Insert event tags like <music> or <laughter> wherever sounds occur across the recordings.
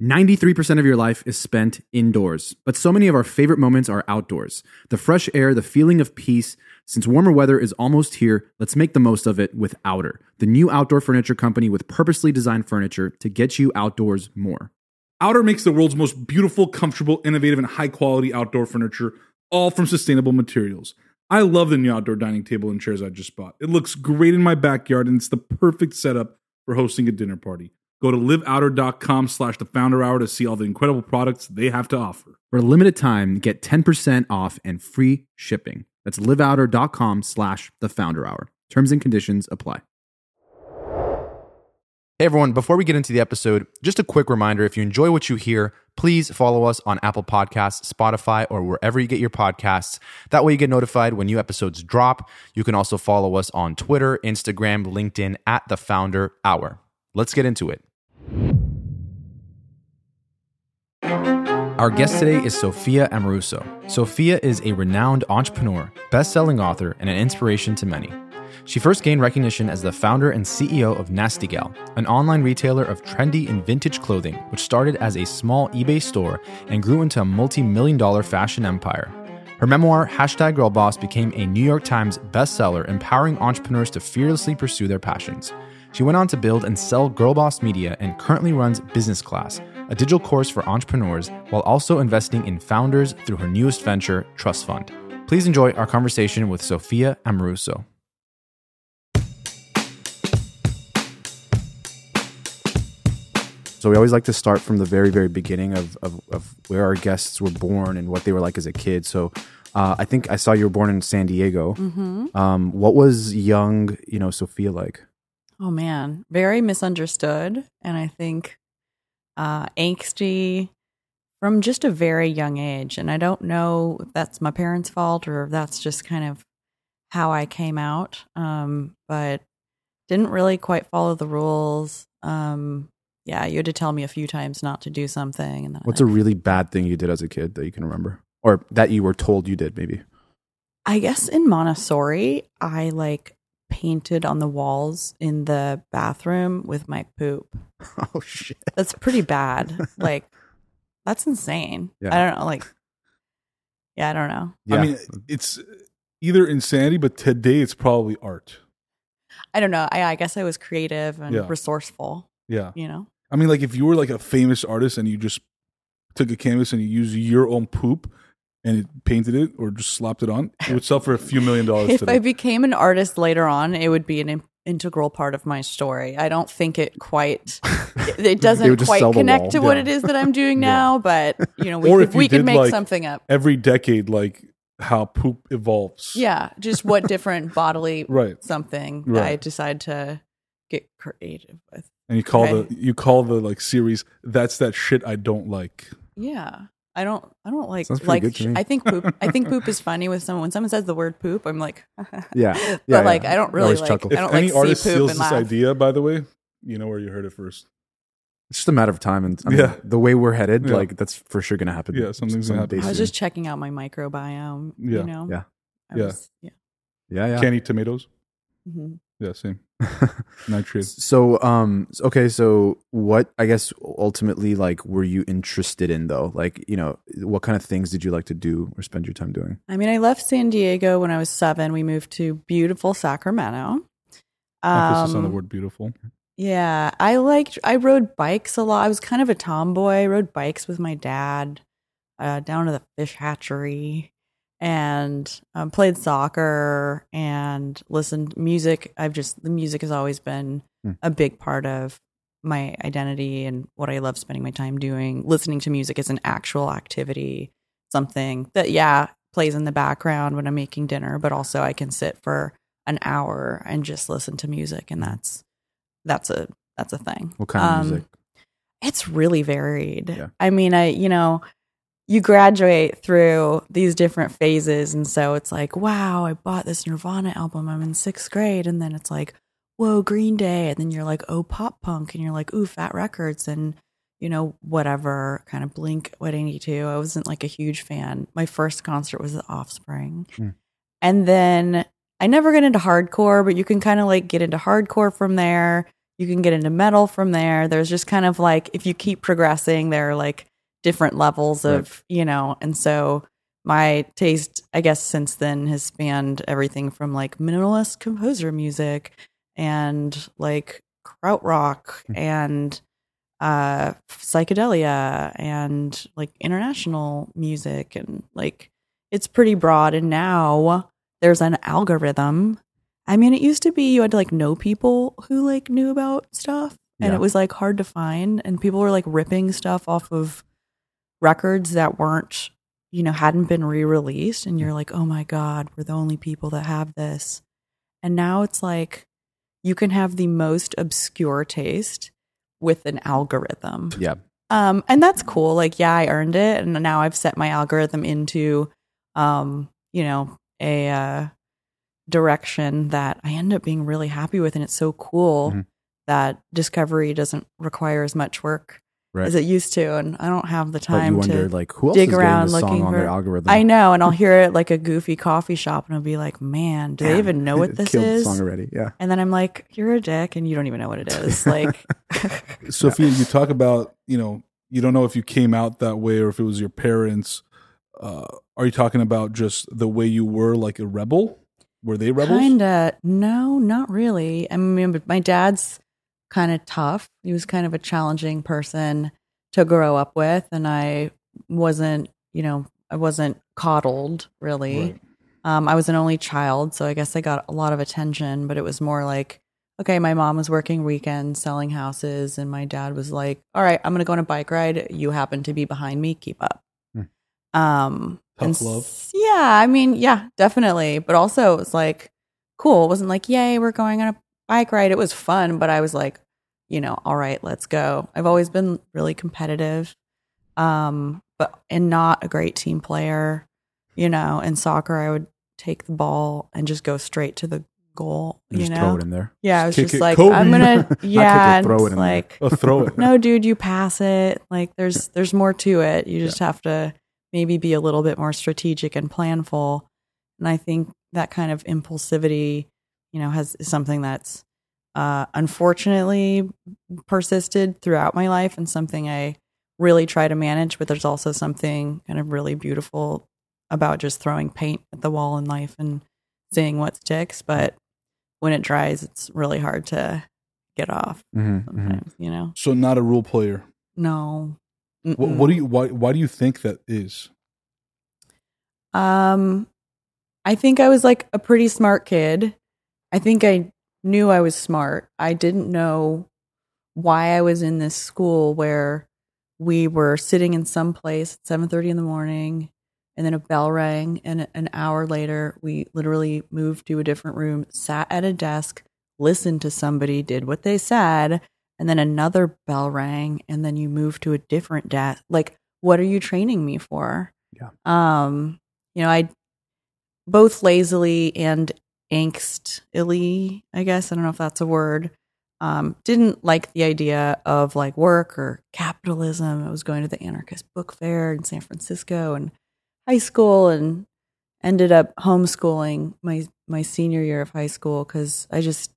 93% of your life is spent indoors, but so many of our favorite moments are outdoors. The fresh air, the feeling of peace. Since warmer weather is almost here, let's make the most of it with Outer, the new outdoor furniture company with purposely designed furniture to get you outdoors more. Outer makes the world's most beautiful, comfortable, innovative, and high quality outdoor furniture, all from sustainable materials. I love the new outdoor dining table and chairs I just bought. It looks great in my backyard and it's the perfect setup for hosting a dinner party. Go to liveouter.com slash the founder hour to see all the incredible products they have to offer. For a limited time, get 10% off and free shipping. That's liveouter.com slash the founder hour. Terms and conditions apply. Hey everyone, before we get into the episode, just a quick reminder if you enjoy what you hear, please follow us on Apple Podcasts, Spotify, or wherever you get your podcasts. That way you get notified when new episodes drop. You can also follow us on Twitter, Instagram, LinkedIn at the Founder Hour. Let's get into it. Our guest today is Sophia Amoruso. Sophia is a renowned entrepreneur, best-selling author, and an inspiration to many. She first gained recognition as the founder and CEO of Nasty Gal, an online retailer of trendy and vintage clothing, which started as a small eBay store and grew into a multi million dollar fashion empire. Her memoir, Hashtag Girl Boss, became a New York Times bestseller, empowering entrepreneurs to fearlessly pursue their passions. She went on to build and sell Girl Boss Media and currently runs Business Class, a digital course for entrepreneurs, while also investing in founders through her newest venture, Trust Fund. Please enjoy our conversation with Sophia Amoruso. So we always like to start from the very, very beginning of, of, of where our guests were born and what they were like as a kid. So uh, I think I saw you were born in San Diego. Mm-hmm. Um, what was young, you know, Sophia like? Oh man, very misunderstood, and I think uh, angsty from just a very young age. And I don't know if that's my parents' fault or if that's just kind of how I came out. Um, but didn't really quite follow the rules. Um, yeah, you had to tell me a few times not to do something. And What's I, a really bad thing you did as a kid that you can remember? Or that you were told you did, maybe? I guess in Montessori, I like painted on the walls in the bathroom with my poop. <laughs> Oh, shit. That's pretty bad. like, that's insane. Yeah. I don't know. Like, yeah, I don't know. Yeah. I mean, it's either insanity, but today it's probably art. I don't know. I, I guess I was creative and Yeah. resourceful. Yeah. You know. I mean, like if you were like a famous artist and you just took a canvas and you used your own poop and it painted it or just slapped it on, it would sell for a few million dollars <laughs> If today. I became an artist later on, it would be an in- integral part of my story. I don't think it quite. <laughs> It would doesn't just quite connect wall. to what it is that I'm doing <laughs> Yeah. now, but you know, we Or could, if you we could did, make like- something up. Every decade, like how poop evolves. Yeah, just what different bodily Right. something Right. I decide to get creative with. And you call Okay. the you call the like series that's that shit I don't like. Yeah. I don't I don't like Sounds like good to me. I think poop I think poop is <laughs> funny with someone when someone says the word poop I'm like <laughs> Yeah. but Yeah, like yeah. I don't really always like chuckle. I don't any like artist see poop steals and this laugh. idea, by the way, you know where you heard it first. It's just a matter of time. And I mean, Yeah. the way we're headed, Yeah. like, that's for sure going to happen. Yeah, something's gonna happen. I was just checking out my microbiome, Yeah. you know. Yeah. I Yeah. was- yeah. Yeah, yeah. Can't eat tomatoes. Mhm. Yeah, same. <laughs> Nitrate. So, um, okay, so what I guess ultimately, like, were you interested in though? Like, you know, what kind of things did you like to do or spend your time doing? I mean, I left San Diego when I was 7. We moved to beautiful Sacramento. Emphasis on the Um, word beautiful. Yeah, I liked. I rode bikes a lot. I was kind of a tomboy. I rode bikes with my dad uh, down to the fish hatchery, and um, played soccer and listened music. I've just the music has always been Hmm. a big part of my identity and what I love spending my time doing. Listening to music is an actual activity, something that yeah plays in the background when I'm making dinner, but also I can sit for an hour and just listen to music, and that's that's a that's a thing. What kind of Um, music? It's really varied. Yeah. I mean, I you know, you graduate through these different phases, and so it's like, wow, I bought this Nirvana album. I'm in sixth grade, and then it's like, whoa, Green Day, and then you're like, oh, pop punk, and you're like, ooh, Fat Wreck Chords, and you know, whatever kind of Blink 182. I wasn't like a huge fan. My first concert was The Offspring, Hmm. and then I never got into hardcore, but you can kind of like get into hardcore from there. you can get into metal from there. There's just kind of like if you keep progressing, there are like different levels of, you know, and so my taste, I guess, since then has spanned everything from like minimalist composer music and like krautrock and uh psychedelia and like international music and like it's pretty broad. And now there's an algorithm. I mean it used to be you had to like know people who like knew about stuff and Yeah. it was like hard to find. And people were like ripping stuff off of records that weren't you know hadn't been re-released and you're like oh my god we're the only people that have this and now it's like you can have the most obscure taste with an algorithm Yeah. um, and that's cool. Like, yeah, I earned it, and now I've set my algorithm into, um, you know, a uh, direction that I end up being really happy with, and it's so cool Mhm. that discovery doesn't require as much work Right. as it used to, and I don't have the But you time wonder, to. like, who else dig is getting around this song looking on for- their algorithm? I know, and I'll hear it like a goofy coffee shop, and I'll be like, "Man, do they even know what <laughs> this killed the is?" song already. Yeah. And then I'm like, "You're a dick, and you don't even know what it is." <laughs> Like, <laughs> Sophia, you talk about you know you don't know if you came out that way or if it was your parents. Uh, are you talking about just the way you were, like a rebel? Were they rebels? Kinda. No, not really. I mean, my dad's kind of tough. He was kind of a challenging person to grow up with, and I wasn't, you know, I wasn't coddled really. Right. Um, I was an only child, so I guess I got a lot of attention, but it was more like, okay, my mom was working weekends selling houses, and my dad was like, all right, I'm going to go on a bike ride. You happen to be behind me, keep up. Hmm. Um, Tough and love. Yeah, I mean, yeah, definitely. But also, it was like, cool. It wasn't like, yay, we're going on a bike ride. It was fun, but I was like, you know, all right, let's go. I've always been really competitive, um, but and not a great team player. You know, in soccer, I would take the ball and just go straight to the goal. And you just know, throw it in there. yeah, I was just it, like, Kobe. I'm gonna, <laughs> yeah, throw it in there. like, Oh, throw it. no, dude, you pass it. Like, there's <laughs> there's more to it. You just have to maybe be a little bit more strategic and planful. And I think that kind of impulsivity, you know, has something that's uh, unfortunately persisted throughout my life and something I really try to manage. But there's also something kind of really beautiful about just throwing paint at the wall in life and seeing what sticks. But when it dries, it's really hard to get off Mhm, mhm. sometimes, you know? So not a rule player. No. What, what do you? Why? Why do you think that is? Um, I think I was like a pretty smart kid. I think I knew I was smart. I didn't know why I was in this school where we were sitting in some place at seven thirty in the morning, and then a bell rang, and an hour later, we literally moved to a different room, sat at a desk, listened to somebody, did what they said, and then another bell rang, and then you moved to a different desk. Like, what are you training me for? Yeah. Um, you know, I both lazily and angstily, I guess. I don't know if that's a word. Um, didn't like the idea of like work or capitalism. I was going to the anarchist book fair in San Francisco and high school and ended up homeschooling my my senior year of high school because I just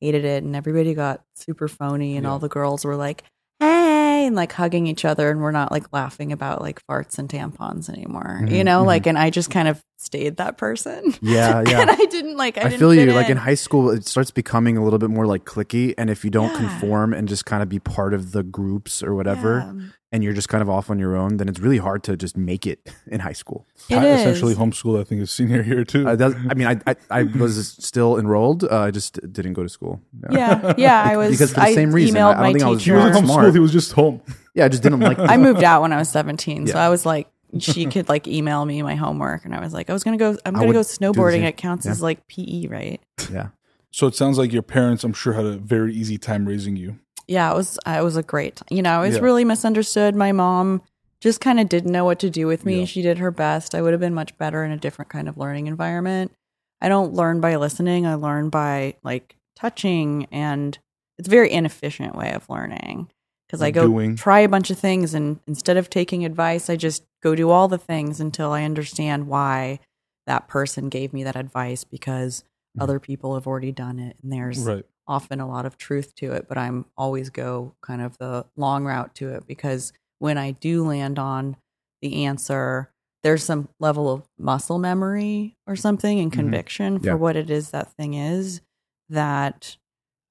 hated it and everybody got super phony and Yeah. all the girls were like, hey, and like hugging each other and we're not like laughing about like farts and tampons anymore. You Mhm, know, mhm. like and I just kind of stayed that person. <laughs> Yeah, yeah. and I didn't like I, I, didn't feel fit you. Like in in. high school, it starts becoming a little bit more like clicky, and if you don't Yeah. conform and just kind of be part of the groups or whatever, Yeah. and you're just kind of off on your own, then it's really hard to just make it <laughs> in high school. It I is. essentially homeschooled. I think is senior <laughs> year too. Uh, that, I mean, I, I I was still enrolled. Uh, I just didn't go to school. Yeah, yeah, I was Because for the I same reason, emailed I don't my think I was he teacher. wasn't homeschooled. He was just home. Yeah, I just didn't like. I moved out when I was 17, so I was like, she <laughs> could like email me my homework, and I was like, I was gonna go, I'm I gonna would go do the snowboarding. same. It counts Yeah. as like PE, right? Yeah, So it sounds like your parents, I'm sure, had a very easy time raising you. Yeah, it was, it was a great, you know, I was Yeah. really misunderstood. My mom just kind of didn't know what to do with me. Yeah. She did her best. I would have been much better in a different kind of learning environment. I don't learn by listening. I learn by like touching, and it's a very inefficient way of learning because I go Doing. try a bunch of things, and instead of taking advice, I just go do all the things until I understand why that person gave me that advice because Mm. other people have already done it, and there's Right. often a lot of truth to it, but I'm always go kind of the long route to it because when I do land on the answer, there's some level of muscle memory or something and Mhm. conviction for what it is that thing is that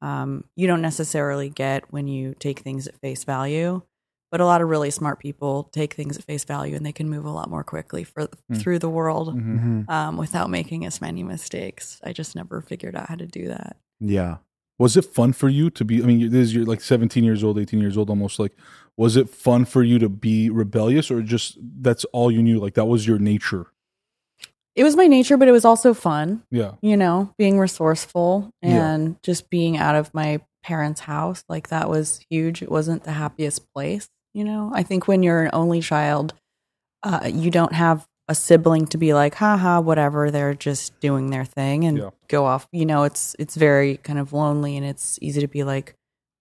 um, you don't necessarily get when you take things at face value. But a lot of really smart people take things at face value and they can move a lot more quickly for Mm. through the world Mhm. Mhm. um, without making as many mistakes. I just never figured out how to do that. Yeah. Was it fun for you to be? I mean, this is you're like 17 years old, 18 years old, almost. Like, was it fun for you to be rebellious, or just that's all you knew? Like that was your nature? It was my nature, but it was also fun, Yeah. you know, being resourceful Yeah. and just being out of my parents' house. Like that was huge. It wasn't the happiest place, you know. I think when you're an only child, uh, you don't have a sibling to be like, haha, whatever, they're just doing their thing and Yeah. go off. You know, it's it's very kind of lonely and it's easy to be like,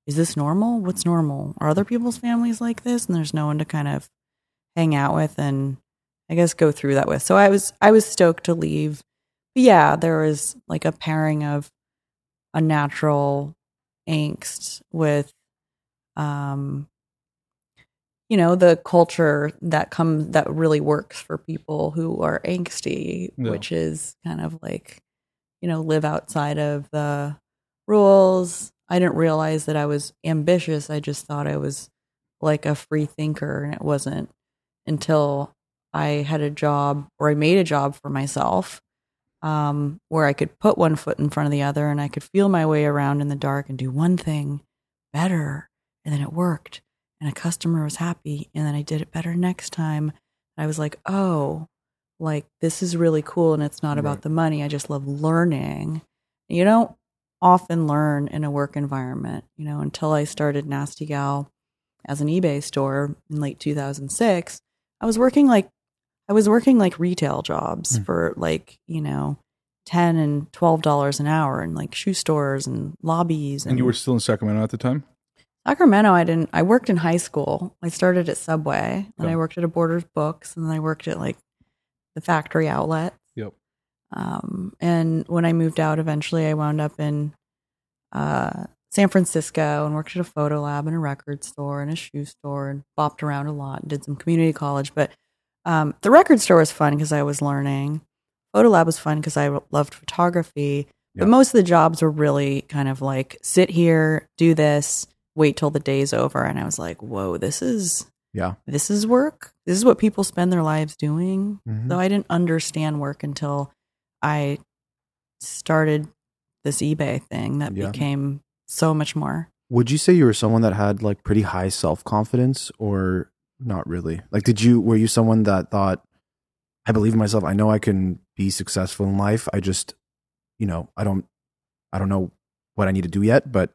is this normal? What's normal? Are other people's families like this? And there's no one to kind of hang out with and I guess go through that with. So I was I was stoked to leave. But yeah, there was like a pairing of a natural angst with um you know the culture that comes that really works for people who are angsty Yeah. which is kind of like you know live outside of the rules i didn't realize that i was ambitious i just thought i was like a free thinker and it wasn't until i had a job or i made a job for myself um, where i could put one foot in front of the other and i could feel my way around in the dark and do one thing better and then it worked and a customer was happy and then i did it better next time. I was like oh like this is really cool and it's not about the money i just love learning. You don't often learn in a work environment you know until i started nasty gal as an ebay store in late 2006 i was working like i was working like retail jobs Hmm. for like you know 10 and 12 dollars an hour in like shoe stores and lobbies and, And you were still in Sacramento at the time. Sacramento, I didn't. I worked in high school. I started at Subway, and. I worked at a Borders Books, and then I worked at like the factory outlet. Yep. Um, and when I moved out, eventually, I wound up in uh, San Francisco and worked at a photo lab and a record store and a shoe store, and bopped around a lot. and Did some community college, but um, the record store was fun because I was learning. Photo lab was fun because I loved photography. Yeah. But most of the jobs were really kind of like sit here, do this, wait till the day's over. And I was like, whoa, this is Yeah. this is work. This is what people spend their lives doing. Mhm. So I didn't understand work until I started this eBay thing that Yeah. became so much more. Would you say you were someone that had like pretty high self confidence or not really? Like, did you, were you someone that thought, I believe in myself. I know I can be successful in life. I just, you know, I don't, I don't know what I need to do yet, but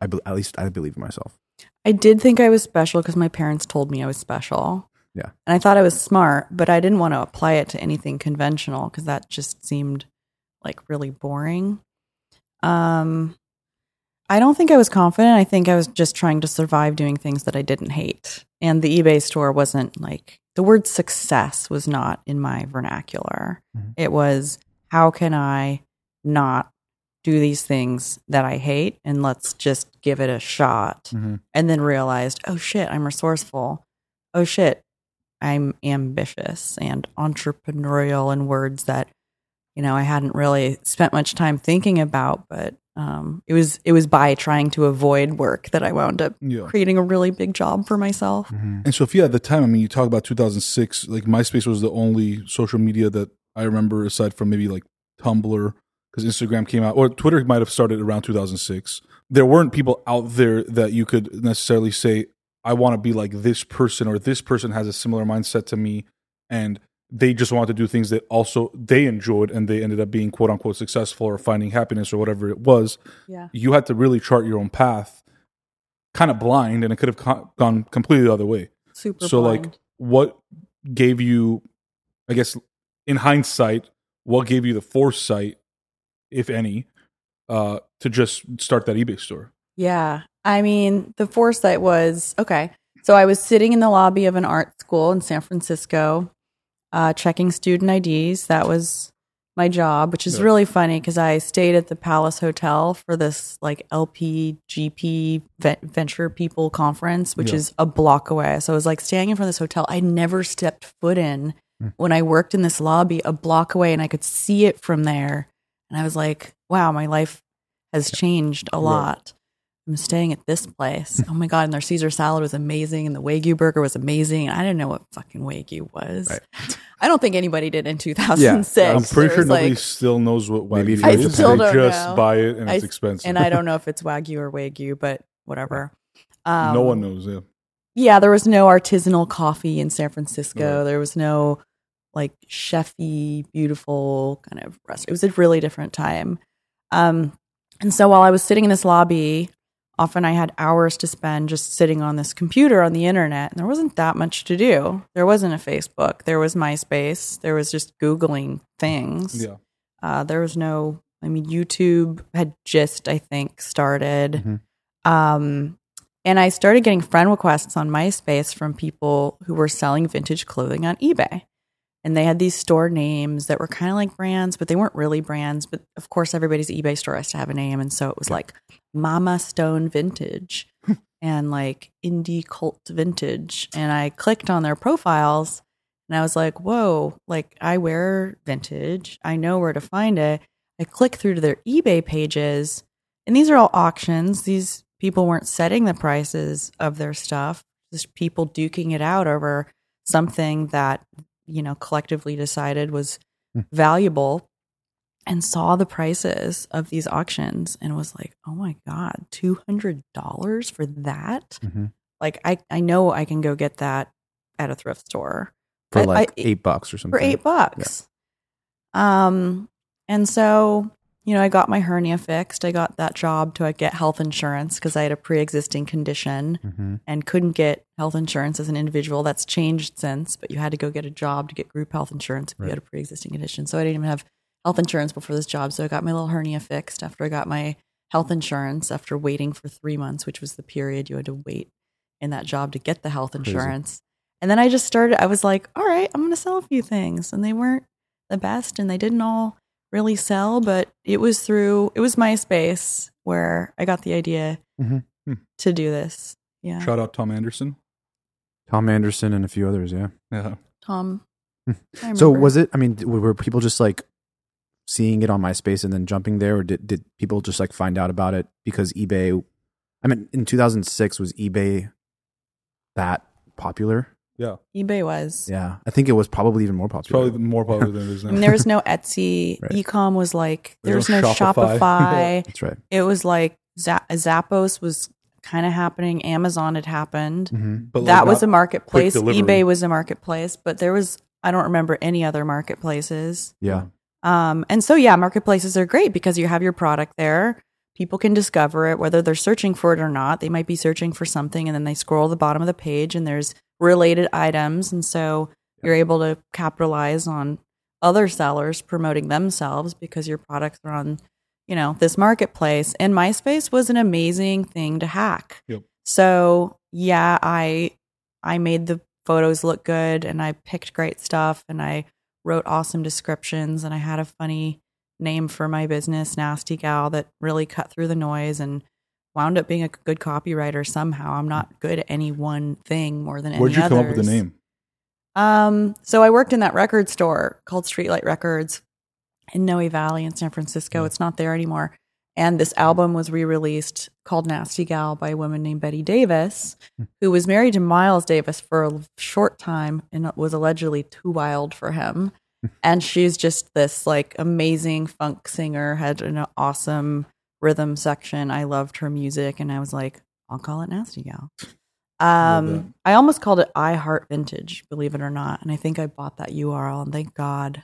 I, be- at least I believe in myself. I did think I was special because my parents told me I was special. Yeah. And I thought I was smart, but I didn't want to apply it to anything conventional because that just seemed like really boring. Um, I don't think I was confident. I think I was just trying to survive doing things that I didn't hate. And the eBay store wasn't like the word success was not in my vernacular. Mhm. It was how can I not do these things that I hate and let's just give it a shot Mm-hmm. and then realized, oh shit, I'm resourceful. Oh shit, I'm ambitious and entrepreneurial in words that you know I hadn't really spent much time thinking about. But um, it was it was by trying to avoid work that I wound up Yeah. creating a really big job for myself. Mm-hmm. And Sophia, at the time, I mean, you talk about 2006, like MySpace was the only social media that I remember aside from maybe like Tumblr, because Instagram came out, or Twitter might have started around 2006. There weren't people out there that you could necessarily say, I want to be like this person, or this person has a similar mindset to me. And they just wanted to do things that also they enjoyed and they ended up being quote unquote successful or finding happiness or whatever it was. Yeah. You had to really chart your own path, kind of blind, and it could have co- gone completely the other way Super so blind. like what gave you i guess in hindsight what gave you the foresight if any uh to just start that ebay store Yeah. I mean, the foresight was okay. So I was sitting in the lobby of an art school in San Francisco, uh, checking student IDs. That was my job, which is Yeah. really funny because I stayed at the Palace Hotel for this like LPGP Venture People conference, which Yeah. is a block away. So I was like staying in front of this hotel. I never stepped foot in when I worked in this lobby a block away, and I could see it from there. And I was like, wow, my life has changed a lot. I'm staying at this place. <laughs> Oh my god! And their Caesar salad was amazing, and the Wagyu burger was amazing. I didn't know what fucking Wagyu was. Right. I don't think anybody did in 2006. I'm pretty sure nobody like- still knows what Maybe Wagyu if you I is. still they don't just know. buy it and I- it's expensive. and I don't know if it's Wagyu or Wagyu, but whatever. Um, <laughs> no one knows. Yeah. Yeah, there was no artisanal coffee in San Francisco. Right. There was no like chefy, beautiful kind of restaurant. It was a really different time. Um, and so while I was sitting in this lobby, often I had hours to spend just sitting on this computer on the internet, and there wasn't that much to do. There wasn't a Facebook. There was MySpace. There was just Googling things. Yeah. Uh, there was no, I mean, YouTube had just, I think, started. Mhm. Um, and I started getting friend requests on MySpace from people who were selling vintage clothing on eBay. And they had these store names that were kind of like brands, but they weren't really brands. But of course, everybody's eBay store has to have a name. And so it was like Mama Stone Vintage <laughs> hmm. and like Indie Cult Vintage. And I clicked on their profiles and I was like, whoa, like I wear vintage. I know where to find it. I click through to their eBay pages, and these are all auctions. These people weren't setting the prices of their stuff, just people duking it out over something that, you know, collectively decided was Hmm. valuable and saw the prices of these auctions and was like, oh my God, $200 for that? Mhm. Like, I, I know I can go get that at a thrift store for like I- eight bucks or something. for eight bucks. Um, and so you know, I got my hernia fixed. I got that job to get health insurance because I had a pre-existing condition Mhm. and couldn't get health insurance as an individual. That's changed since, but you had to go get a job to get group health insurance if you had a pre-existing condition. So I didn't even have health insurance before this job. So I got my little hernia fixed after I got my health insurance after waiting for three months, which was the period you had to wait in that job to get the health Crazy. insurance. And then I just started, I was like, all right, I'm going to sell a few things. And they weren't the best and they didn't all really sell, but it was through, it was MySpace where I got the idea Mhm. Hmm. to do this. Yeah. Shout out Tom Anderson. Tom Anderson and a few others. Yeah. Yeah. Tom. Hmm. So was it? I mean, were were people just like seeing it on MySpace and then jumping there, or did did people just like find out about it because eBay? I mean, in 2006, was eBay that popular? Yeah. eBay was. Yeah, I think it was probably even more popular. probably more popular than it is now. I mean, there was no <laughs> Etsy. Right. Ecom was like, there There's was no no Shopify. Shopify. <laughs> That's right. it was like Za- Zappos was kind of happening. Amazon had happened. hmm But like that was a marketplace. eBay was a marketplace, but there was, I don't remember any other marketplaces. Yeah. Um, and so, yeah, marketplaces are great because you have your product there. People can discover it, whether they're searching for it or not. They might be searching for something and then they scroll the bottom of the page and there's related items. And so you're able to capitalize on other sellers promoting themselves because your products are on, you know, this marketplace. And MySpace was an amazing thing to hack. Yep. So yeah, I I made the photos look good and I picked great stuff and I wrote awesome descriptions and I had a funny name for my business, Nasty Gal, that really cut through the noise and wound up being a good copywriter somehow. I'm not good at any one thing more than any Where'd you come up with the name? Um, so I worked in that record store called Streetlight Records in Noe Valley in San Francisco. Mm. It's not there anymore. And this album was re-released called Nasty Gal by a woman named Betty Davis, Mm. who was married to Miles Davis for a short time and was allegedly too wild for him. and she's just this like amazing funk singer, had an awesome rhythm section. I loved her music and I was like, I'll call it Nasty Gal. Um, I almost called it I Heart Vintage, believe it or not. And I think I bought that URL and thank God.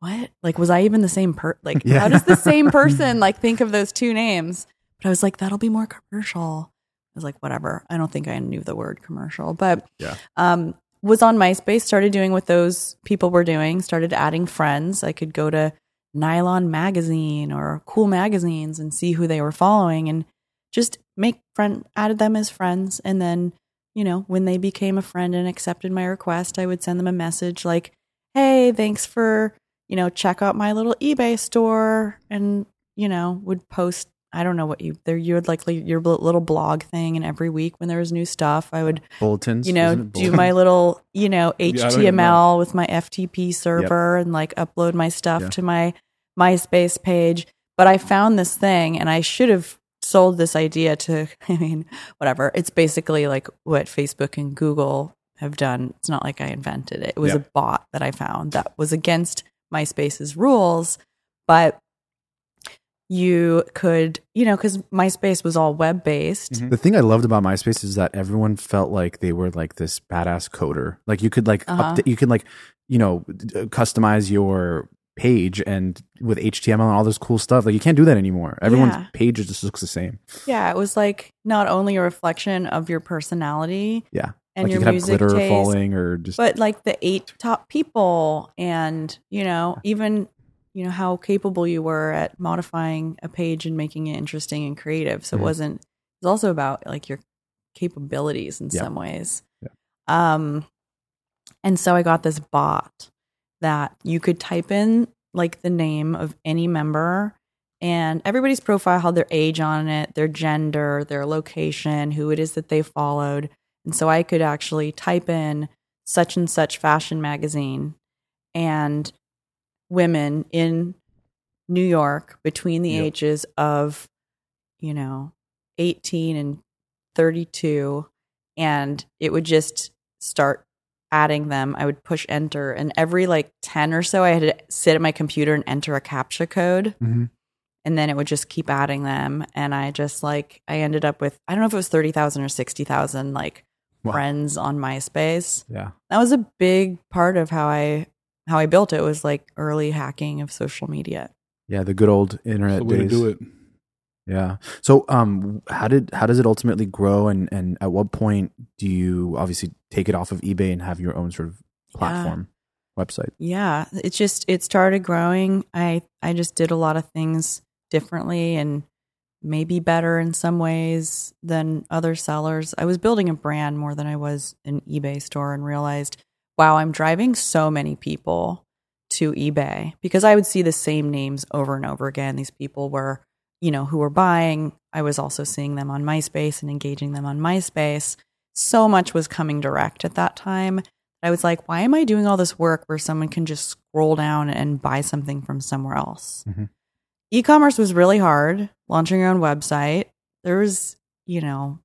What? Like, was I even the same per? Like, <laughs> Yeah. how does the same person like think of those two names? But I was like, that'll be more commercial. I was like, whatever. I don't think I knew the word commercial, but Yeah. um, was on MySpace, started doing what those people were doing, started adding friends. I could go to Nylon Magazine or Cool Magazines and see who they were following and just make friend added them as friends. And then, you know, when they became a friend and accepted my request, I would send them a message like, Hey, thanks for, you know, check out my little eBay store and, you know, would post I don't know what you there you would like your little blog thing and every week when there was new stuff I would Bulletins. you know do my little you know I don't know. html with my ftp server and like upload my stuff Yeah. to my myspace page but i found this thing and i should have sold this idea to <laughs> i mean whatever it's basically like what facebook and google have done it's not like i invented it it was Yeah. a bot that i found that was against myspace's rules but you could you know because myspace was all web based Mhm. The thing I loved about MySpace is that everyone felt like they were like this badass coder. Like you could like Uh-huh. update, you could like you know uh, customize your page and with HTML and all this cool stuff. Like you can't do that anymore. Everyone's Yeah. page just looks the same. Yeah, it was like not only a reflection of your personality Yeah, and like your you could have music glitter taste, falling or just but like the eight top people, and you know even you know how capable you were at modifying a page and making it interesting and creative. So Mhm. it wasn't. It was also about like your capabilities in Yeah. some ways. Yeah. Um, and so I got this bot that you could type in like the name of any member and everybody's profile had their age on it, their gender, their location, who it is that they followed. And so I could actually type in such and such fashion magazine and women in New York between the Yep. ages of, you know, 18 and 32. And it would just start adding them. I would push enter. And every like 10 or so, I had to sit at my computer and enter a CAPTCHA code Mhm. and then it would just keep adding them and i just like i ended up with i don't know if it was 30000 or 60000 like Wow. friends on myspace yeah. that was a big part of how i how i built it was like early hacking of social media Yeah, the good old That's internet the way days. to do it. Yeah. So, um, how did how does it ultimately grow, and and at what point do you obviously take it off of eBay and have your own sort of platform website? yeah it just it started growing i i just did a lot of things differently and maybe better in some ways than other sellers i was building a brand more than i was an ebay store and realized wow i'm driving so many people to ebay because i would see the same names over and over again these people were you know who were buying i was also seeing them on myspace and engaging them on myspace so much was coming direct at that time I was like, why am I doing all this work where someone can just scroll down and buy something from somewhere else? Mhm. E commerce was really hard, launching your own website. There was, you know,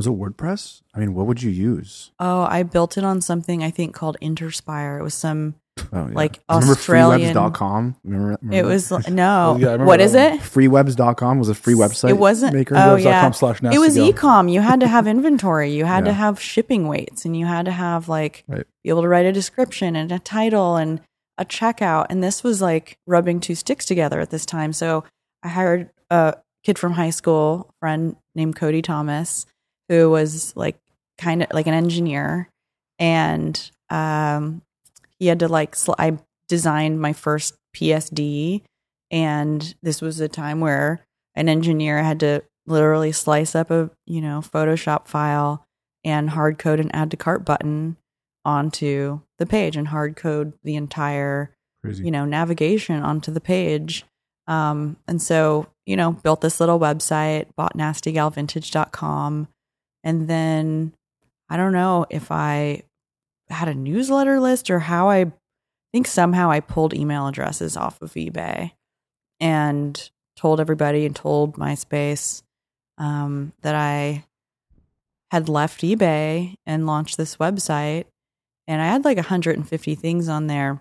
Was it WordPress? I mean, what would you use? oh, I built it on something I think called Interspire. It was some, Oh, yeah. Like remember Australian- freewebs.com? Remember, remember it that? was, <laughs> no, Oh, yeah, I remember what is that it? freewebs.com was a free website. It wasn't- maker. oh, Webs.com yeah. slash It was ecom. You had to have <laughs> inventory. You had to have shipping weights, and you had to have like Right. be able to write a description and a title and a checkout. And this was like rubbing two sticks together at this time. So I hired a kid from high school, friend named Cody Thomas, who was like kind of like an engineer, and um, he had to like sl- I designed my first PSD, and this was a time where an engineer had to literally slice up a you know Photoshop file and hard code an add to cart button onto the page and hard code the entire Crazy. you know navigation onto the page. Um and so you know built this little website bought nastygalvintage.com and then i don't know if i had a newsletter list or how i think somehow i pulled email addresses off of ebay and told everybody and told myspace um, that i had left ebay and launched this website and i had like 150 things on there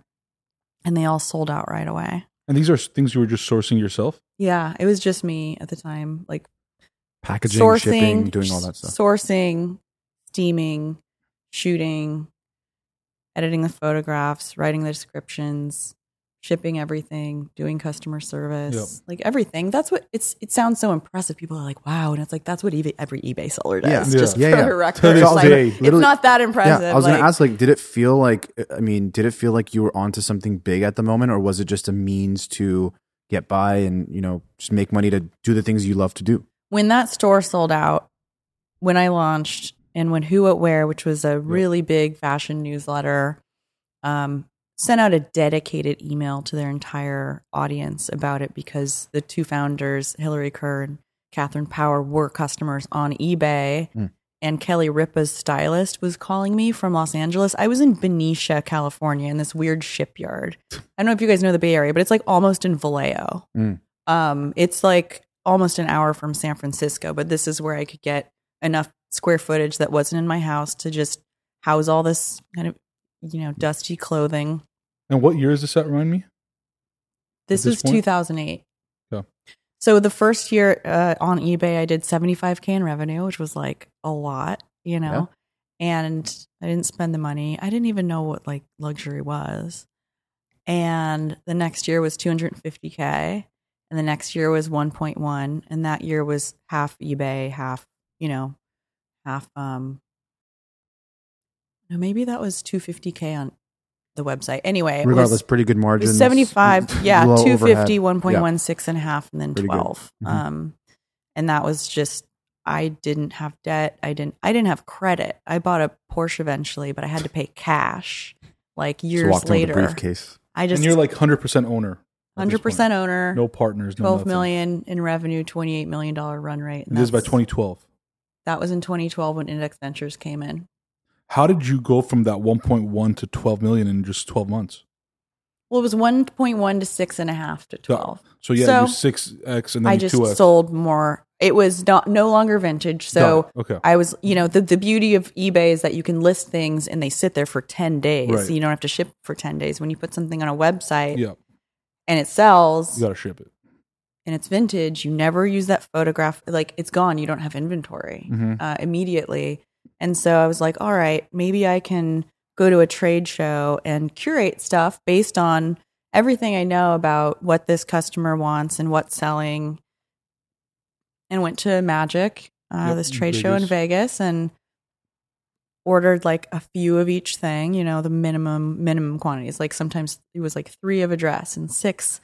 and they all sold out right away And these are things you were just sourcing yourself. yeah it was just me at the time like Packaging, sourcing shipping, doing all that stuff. sourcing steaming shooting editing the photographs writing the descriptions shipping everything doing customer service Yep. like everything that's what it's it sounds so impressive people are like wow and it's like that's what eBay, every ebay seller does Yeah. just Yeah, for yeah. the record It's like, it's not that impressive Yeah, I was like, gonna ask, like, did it feel like? I mean, did it feel like you were onto something big at the moment, or was it just a means to get by and you know just make money to do the things you love to do? When that store sold out, when I launched and when Who What Wear, which was a really big fashion newsletter, um, sent out a dedicated email to their entire audience about it because the two founders, Hillary Kerr and Katherine Power, were customers on eBay. Mm. And Kelly Ripa's stylist was calling me from Los Angeles. I was in Benicia, California, in this weird shipyard. <laughs> I don't know if you guys know the Bay Area, but it's like almost in Vallejo. Mm. Um, it's like almost an hour from San Francisco, but this is where I could get enough square footage that wasn't in my house to just house all this kind of, you know, dusty clothing. And what year is this at? Remind me. This, this was point? 2008. Yeah. So the first year uh, on eBay, I did 75K in revenue, which was like a lot, you know, and I didn't spend the money. I didn't even know what like luxury was. And the next year was 250K. And the next year was 1.1. And that year was half eBay, half, you know, half, um, maybe that was 250K on the website. Anyway, it was- Regardless, pretty good it margins. was 75 <laughs> yeah low 250 overhead. 1.16 and a half and then Pretty good. 12 Mhm. um and that was just i didn't have debt i didn't i didn't have credit i bought a porsche eventually but i had to pay cash like So years walked in with a later briefcase. i just and you're like hundred percent owner. This 100% owner No partners. No 12 nothing. million in revenue 28 million dollar run rate This is by 2012. that was in 2012 when index ventures came in How did you go from that 1.1 to 12 million in just 12 months? well it was 1.1 to six and a half to 12 So yeah, So, you six x and then i just two x. sold more it was not no longer vintage so okay, I was, you know, the, the beauty of eBay is that you can list things and they sit there for 10 days. Right. So you don't have to ship for 10 days. When you put something on a website yeah, and it sells you gotta ship it. and it's vintage, you never use that photograph. Like it's gone. You don't have inventory Mhm. uh, immediately. And so I was like, all right, maybe I can go to a trade show and curate stuff based on everything I know about what this customer wants and what's selling. And went to Magic, uh, Yep, this trade show in. Vegas, and ordered like a few of each thing. You know, the minimum minimum quantities. Like sometimes it was like three of a dress and six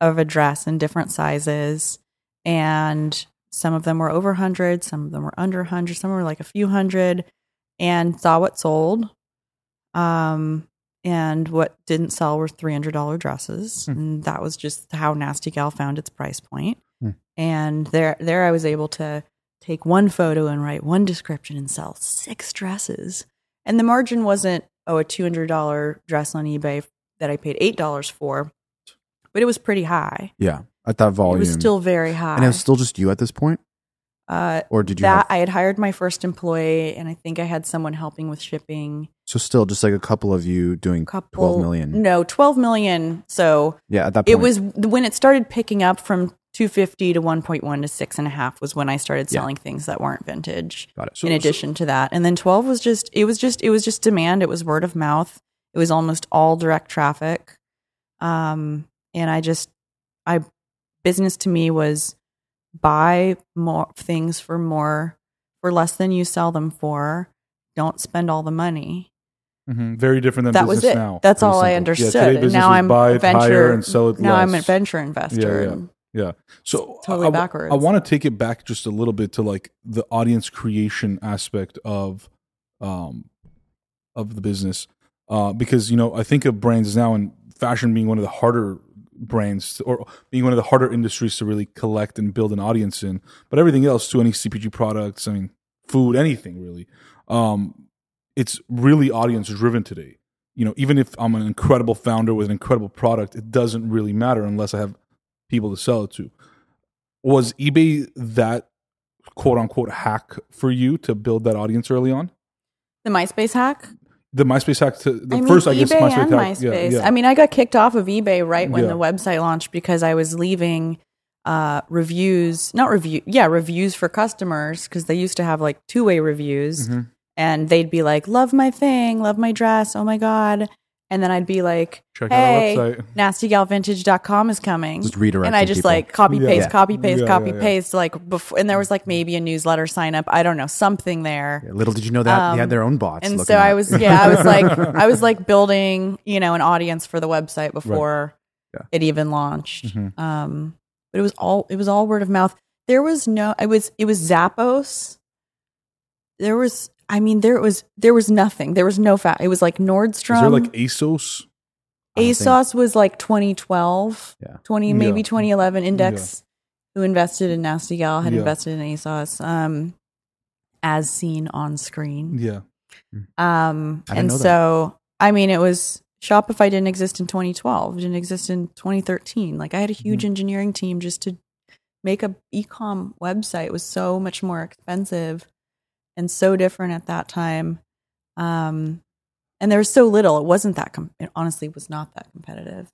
of a dress in different sizes, and some of them were over 100, some of them were under 100, some were like a few hundred, and saw what sold. Um, and what didn't sell were $300 dresses. Hmm. And that was just how Nasty Gal found its price point. Hmm. And there, there I was able to take one photo and write one description and sell six dresses. And the margin wasn't, oh, a $200 dress on eBay that I paid $8 for, but it was pretty high. Yeah, at that volume. It was still very high. and it was still just you at this point, uh, or did you? that have, I had hired my first employee, and I think I had someone helping with shipping. so still just like a couple of you doing Couple, twelve million. No, twelve million. So Yeah, at that point, it was when it started picking up from two fifty to one point one to six and a half was when I started Yeah. selling things that weren't vintage. got it. So- in addition to that, and then twelve was just it was just it was just demand. It was word of mouth. It was almost all direct traffic. Um, and I just I business to me was buy more things for more for less than you sell them for. Don't spend all the money. Mhm. Very different than that business was it. now. That's all I understood. Yeah, today and business now I'm buy it higher venture and sell it Now I'm a venture investor. Yeah, yeah. and Yeah. So totally I, backwards. I want to take it back just a little bit to like the audience creation aspect of um of the business. Uh because you know, I think of brands now and fashion being one of the harder brands or being one of the harder industries to really collect and build an audience in. But everything else to any CPG products, I mean, food, anything really. Um it's really audience driven today. You know, even if I'm an incredible founder with an incredible product, it doesn't really matter unless I have people to sell it to. Was eBay that quote unquote hack for you to build that audience early on? the MySpace hack. The MySpace hack to the I mean, first, I guess, MySpace and hack. MySpace. Yeah, yeah. I mean, I got kicked off of eBay right when Yeah. the website launched because I was leaving uh, reviews, not review, yeah, reviews for customers because they used to have like two way reviews, Mhm. and they'd be like, "Love my thing, love my dress, oh my god," and then I'd be like, Check "Hey, out our website. nastygalvintage.com is coming." just redirecting and I just people. like copy Yeah. paste, Yeah. copy paste, Yeah, copy yeah, yeah. paste, like before, and there was like maybe a newsletter sign up. I don't know, something there. Yeah, little did you know that they had Um, their own bots. and looking so I at- was yeah I was like <laughs> I was like building you know an audience for the website before Yeah. it even launched. Mhm. Um, but it was all it was all word of mouth. There was no it was it was Zappos. There was I mean there was there was nothing. There was no fat. It was like Nordstrom. Is there like ASOS? ASOS was like 2012, Yeah. 20 maybe Yeah. 2011. Index, who invested in Nasty Gal, had Yeah. invested in ASOS, um, as seen on screen. Yeah. Um, and know that. so, I mean, it was Shopify didn't exist in 2012, didn't exist in 2013. Like, I had a huge Mm-hmm. engineering team just to make a ecom website. It was so much more expensive and so different at that time. Um, and there was so little. It wasn't that. Com- it honestly was not that competitive.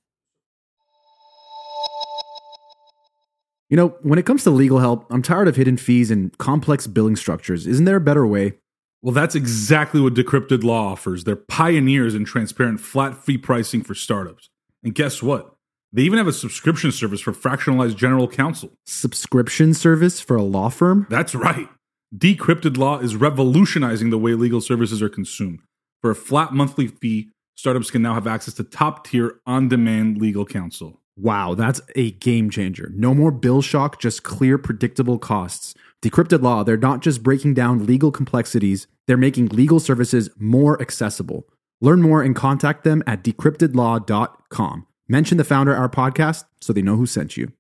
You know, when it comes to legal help, I'm tired of hidden fees and complex billing structures. Isn't there a better way? Well, that's exactly what Decrypted Law offers. They're pioneers in transparent, flat fee pricing for startups. And guess what? They even have a subscription service for fractionalized general counsel. Subscription service for a law firm? That's right. Decrypted Law is revolutionizing the way legal services are consumed. For a flat monthly fee, startups can now have access to top tier, on demand legal counsel. Wow, that's a game changer. No more bill shock, just clear, predictable costs. Decrypted Law, they're not just breaking down legal complexities, they're making legal services more accessible. Learn more and contact them at decryptedlaw.com. Mention the Founder Hour podcast so they know who sent you.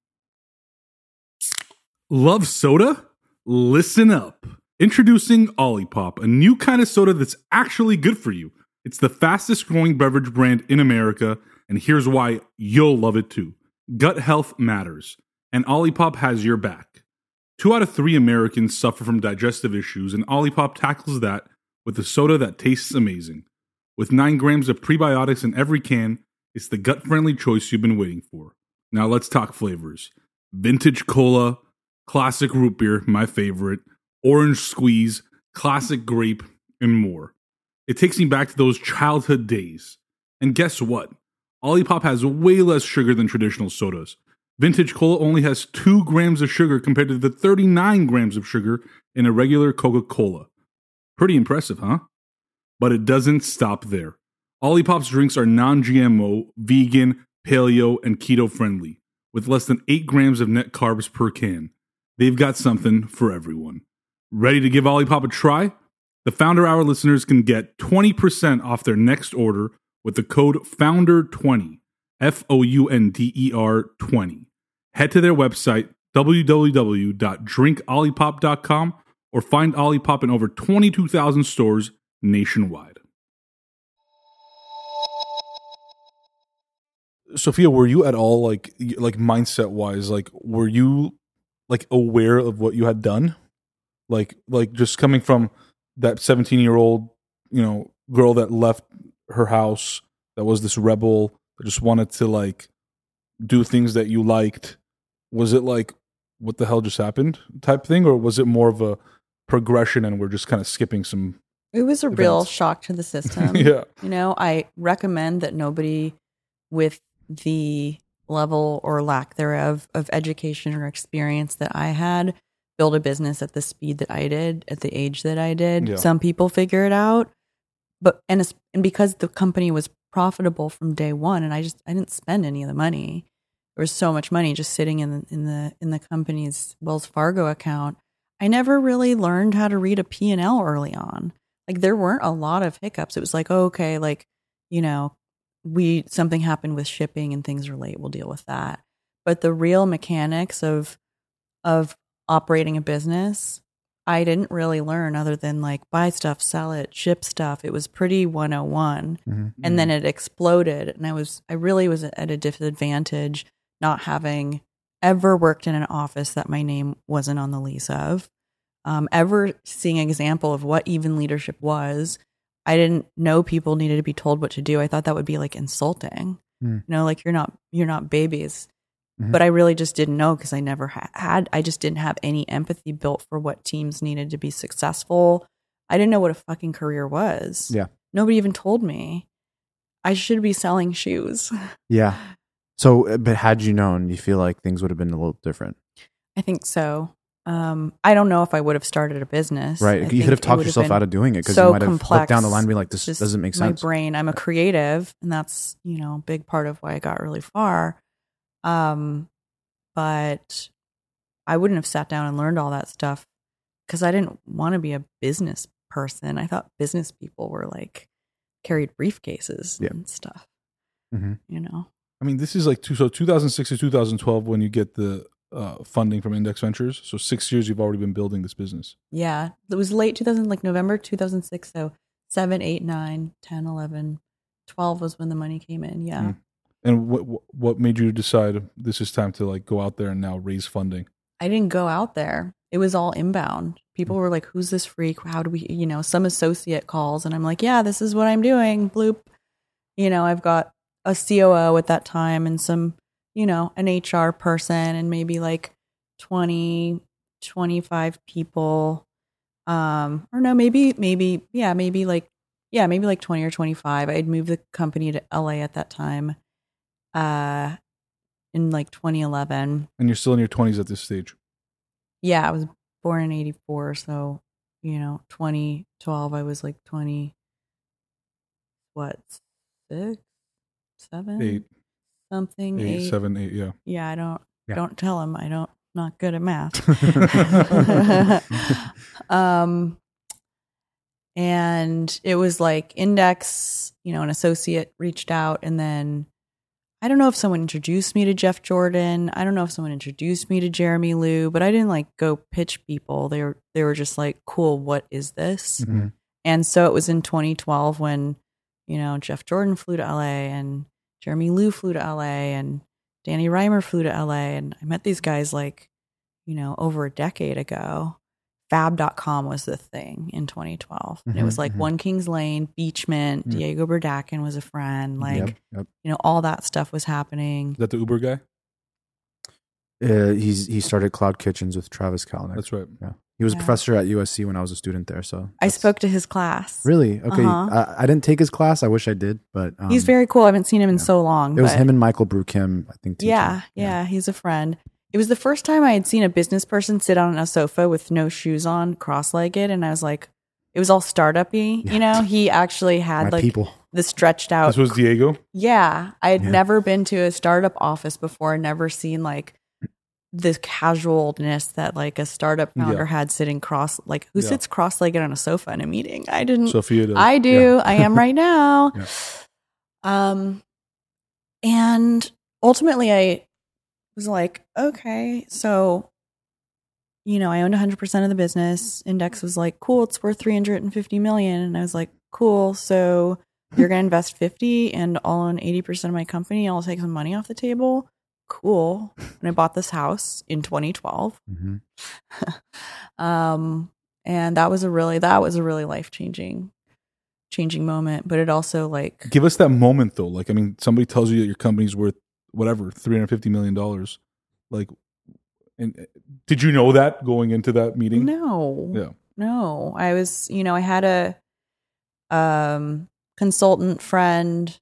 Love soda? Listen up. Introducing Olipop, a new kind of soda that's actually good for you. It's the fastest growing beverage brand in America, and here's why you'll love it too. Gut health matters, and Olipop has your back. Two out of three Americans suffer from digestive issues, and Olipop tackles that with a soda that tastes amazing. With 9 grams of prebiotics in every can, it's the gut friendly choice you've been waiting for. Now let's talk flavors. Vintage cola, classic root beer, my favorite, orange squeeze, classic grape, and more. It takes me back to those childhood days. And guess what? Olipop has way less sugar than traditional sodas. Vintage cola only has 2 grams of sugar compared to the 39 grams of sugar in a regular Coca Cola. Pretty impressive, huh? But it doesn't stop there. Olipop's drinks are non GMO, vegan, paleo, and keto friendly, with less than 8 grams of net carbs per can. They've got something for everyone. Ready to give Olipop a try? The Founder Hour listeners can get 20% off their next order with the code FOUNDER20, F O U N D E R 20. Head to their website, www.drinkolipop.com, or find Olipop in over 22,000 stores nationwide. Sophia, were you at all like like mindset wise, like were you like aware of what you had done? Like like just coming from that 17 year old, you know, girl that left her house that was this rebel that just wanted to like do things that you liked. Was it like what the hell just happened type thing or was it more of a progression and we're just kind of skipping some It was a real shock to the <laughs> system. Yeah. You know, I recommend that nobody with the level or lack thereof of education or experience that I had build a business at the speed that I did, at the age that I did. Yeah. Some people figure it out, but and and because the company was profitable from day one, and I just I didn't spend any of the money. There was so much money just sitting in the, in the in the company's Wells Fargo account. I never really learned how to read a P and L early on like there weren't a lot of hiccups. It was like, oh, okay, like, you know, we something happened with shipping and things are late, we'll deal with that. But the real mechanics of of operating a business, I didn't really learn other than like buy stuff, sell it, ship stuff. It was pretty 101. And then it exploded and I was I really was at a disadvantage not having ever worked in an office that my name wasn't on the lease of um, ever seeing an example of what even leadership was. I didn't know people needed to be told what to do. I thought that would be like insulting. Hmm. You know, like you're not you're not babies. Mhm. But I really just didn't know because I never ha- had. I just didn't have any empathy built for what teams needed to be successful. I didn't know what a fucking career was. Yeah. Nobody even told me. I should be selling shoes. <laughs> Yeah. So, uh, but had you known, you feel like things would have been a little different, I think so. Um, I don't know if I would have started a business. right? I you could have talked yourself been out of doing it because so you might have looked down the line and be like, "This Just doesn't make sense. My brain. I'm a creative, and that's you know a big part of why I got really far. Um, but I wouldn't have sat down and learned all that stuff because I didn't want to be a business person. I thought business people were like carried briefcases Yeah. and stuff. Mhm. You know. I mean, this is like two, so 2006 to 2012 when you get the uh, funding from Index Ventures. So six years you've already been building this business. Yeah. It was late 2000, like November 2006. So 7, 8, 9, 10, 11, 12 was when the money came in. Yeah. Mm. And what what- what made you decide this is time to like go out there and now raise funding? I didn't go out there. It was all inbound. People were like, "Who's this freak? How do we?" You know, some associate calls, and I'm like, "Yeah, this is what I'm doing." Bloop. You know, I've got a COO at that time and some, you know, an HR person and maybe like 20, 25 people. Um, or no, maybe, maybe, yeah, maybe like, yeah, maybe like 20 or 25. I'd moved the company to LA at that time, uh, in like 2011 And you're still in your 20s at this stage. yeah, I was born in 84. So, you know, 2012, I was like 20, what, six, seven, Eight, something, eight, eight. seven, eight, yeah. Yeah, I don't, Yeah. don't tell him. I don't, not good at math. <laughs> <laughs> um, and it was like Index, you know, an associate reached out and then I don't know if someone introduced me to Jeff Jordan. I don't know if someone introduced me to Jeremy Liew, but I didn't like go pitch people. They were they were just like, "Cool, what is this?" Mhm. And so it was in 2012 when, you know, Jeff Jordan flew to LA and Jeremy Liew flew to LA and Danny Rimer flew to LA. And I met these guys like, you know, over a decade ago. Fab.com was the thing in 2012. And it was like mhm. One Kings Lane, Beachmint, Mm. Diego Berdakin was a friend. Like, Yep, yep. you know, all that stuff was happening. Is that the Uber guy? Uh, he's he started Cloud Kitchens with Travis Kalanick. That's right. He was Yeah. a professor at USC when I was a student there. So I spoke to his class. Really? Okay. Uh-huh. I, I didn't take his class. I wish I did, but um, He's very cool. I haven't seen him in yeah. so long. It was him and Michael Brukim. I think. teaching. Yeah, yeah, he's a friend. It was the first time I had seen a business person sit on a sofa with no shoes on, cross-legged, and I was like, it was all startup-y. Yeah. You know, he actually had My like people. the stretched out. This was Diego. yeah, I had Yeah. never been to a startup office before. Never seen like the casualness that like a startup founder Yeah. had sitting cross, like who Yeah. sits cross-legged on a sofa in a meeting. I didn't. Sophia does. I do. I am right now. <laughs> Yeah. Um, and ultimately, I was like, okay, so you know, I owned 100% of the business. Index was like, cool, it's worth 350 million, and I was like, cool, so you're gonna invest 50 and I'll own 80% of my company. I'll take some money off the table. Cool. And I bought this house in 2012. hmm <laughs> um and that was a really that was a really life changing changing moment but it also like Give us that moment though. Like, I mean, somebody tells you that your company's worth whatever three hundred fifty million dollars. Like, and uh, did you know that going into that meeting? no Yeah. no i was you know i had a um consultant friend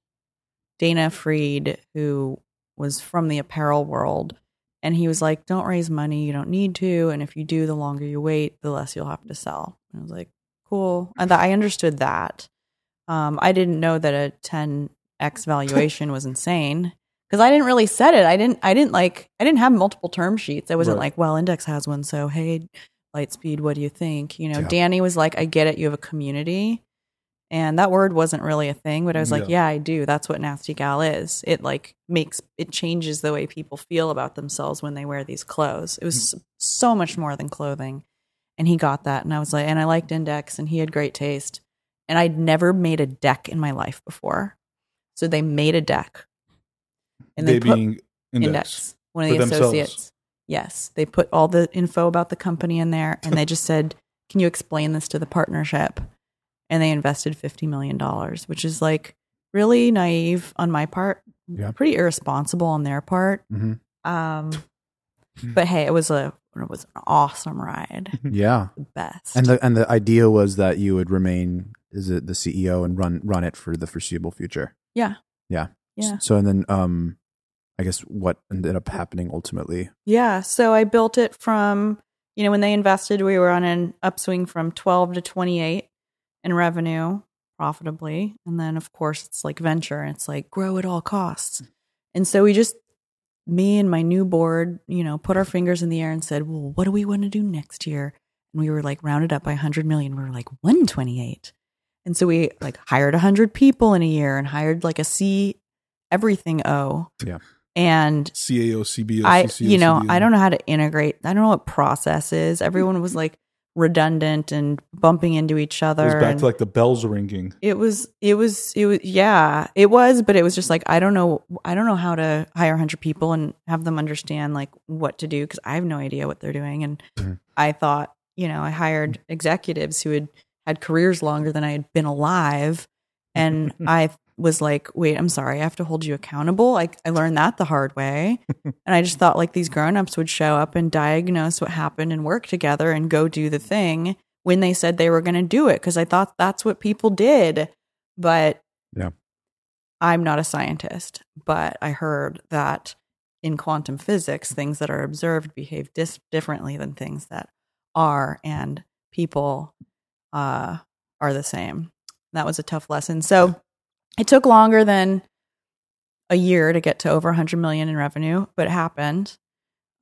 dana freed who was from the apparel world. And he was like don't raise money you don't need to and if you do the longer you wait the less you'll have to sell. And i was like cool. And that i understood that. Um i didn't know that a 10x <laughs> valuation was insane because i didn't really set it. I didn't i didn't like i didn't have multiple term sheets. I wasn't Right. like well index has one so hey lightspeed what do you think? You know Yeah. danny was like i get it you have a community and that word wasn't really a thing but i was like Yeah. yeah i do. That's what nasty gal is. It like makes it changes the way people feel about themselves when they wear these clothes. It was mm. so much more than clothing. And he got that and i was like and i liked index and he had great taste. And i'd never made a deck in my life before. So they made a deck. And they they put being index. index. one of the themselves. associates. Yes. They put all the info about the company in there and they just said can you explain this to the partnership and they invested $50 million which is like really naive on my part Yeah. pretty irresponsible on their part hmm um <laughs> but hey it was a it was an awesome ride <laughs> Yeah. the best And the and the idea was that you would remain is it the CEO and run run it for the foreseeable future. yeah Yeah. yeah So and then um, I guess what ended up happening ultimately. Yeah. So I built it from, you know, when they invested, we were on an upswing from 12 to 28 in revenue profitably. And then, of course, it's like venture and it's like grow at all costs. Mm. And so we just, me and my new board, you know, put our fingers in the air and said, well, what do we want to do next year? And we were like rounded up by 100 million. We were like 128. And so we like hired 100 people in a year and hired like a everything O. Yeah. And CAO, CBO, I, you know. I don't know how to integrate. I don't know what process is. Mm. Everyone was like redundant and bumping into each other. It was back to like the bells ringing. it was, it was, it was, yeah, it was, but it was just like, I don't know, I don't know how to hire 100 people and have them understand like what to do because I have no idea what they're doing. And Mhm. I thought, you know, I hired executives who had had careers longer than I had been alive. And <laughs> I was like, wait, I'm sorry, I have to hold you accountable. Like I learned that the hard way. <laughs> and I just thought like these grown-ups would show up and diagnose what happened and work together and go do the thing when they said they were going to do it because I thought that's what people did. But Yeah. I'm not a scientist, but I heard that in quantum physics, things that are observed behave dis- differently than things that are, and people uh, are the same. That was a tough lesson. So it took longer than a year to get to over 100 million in revenue, but it happened.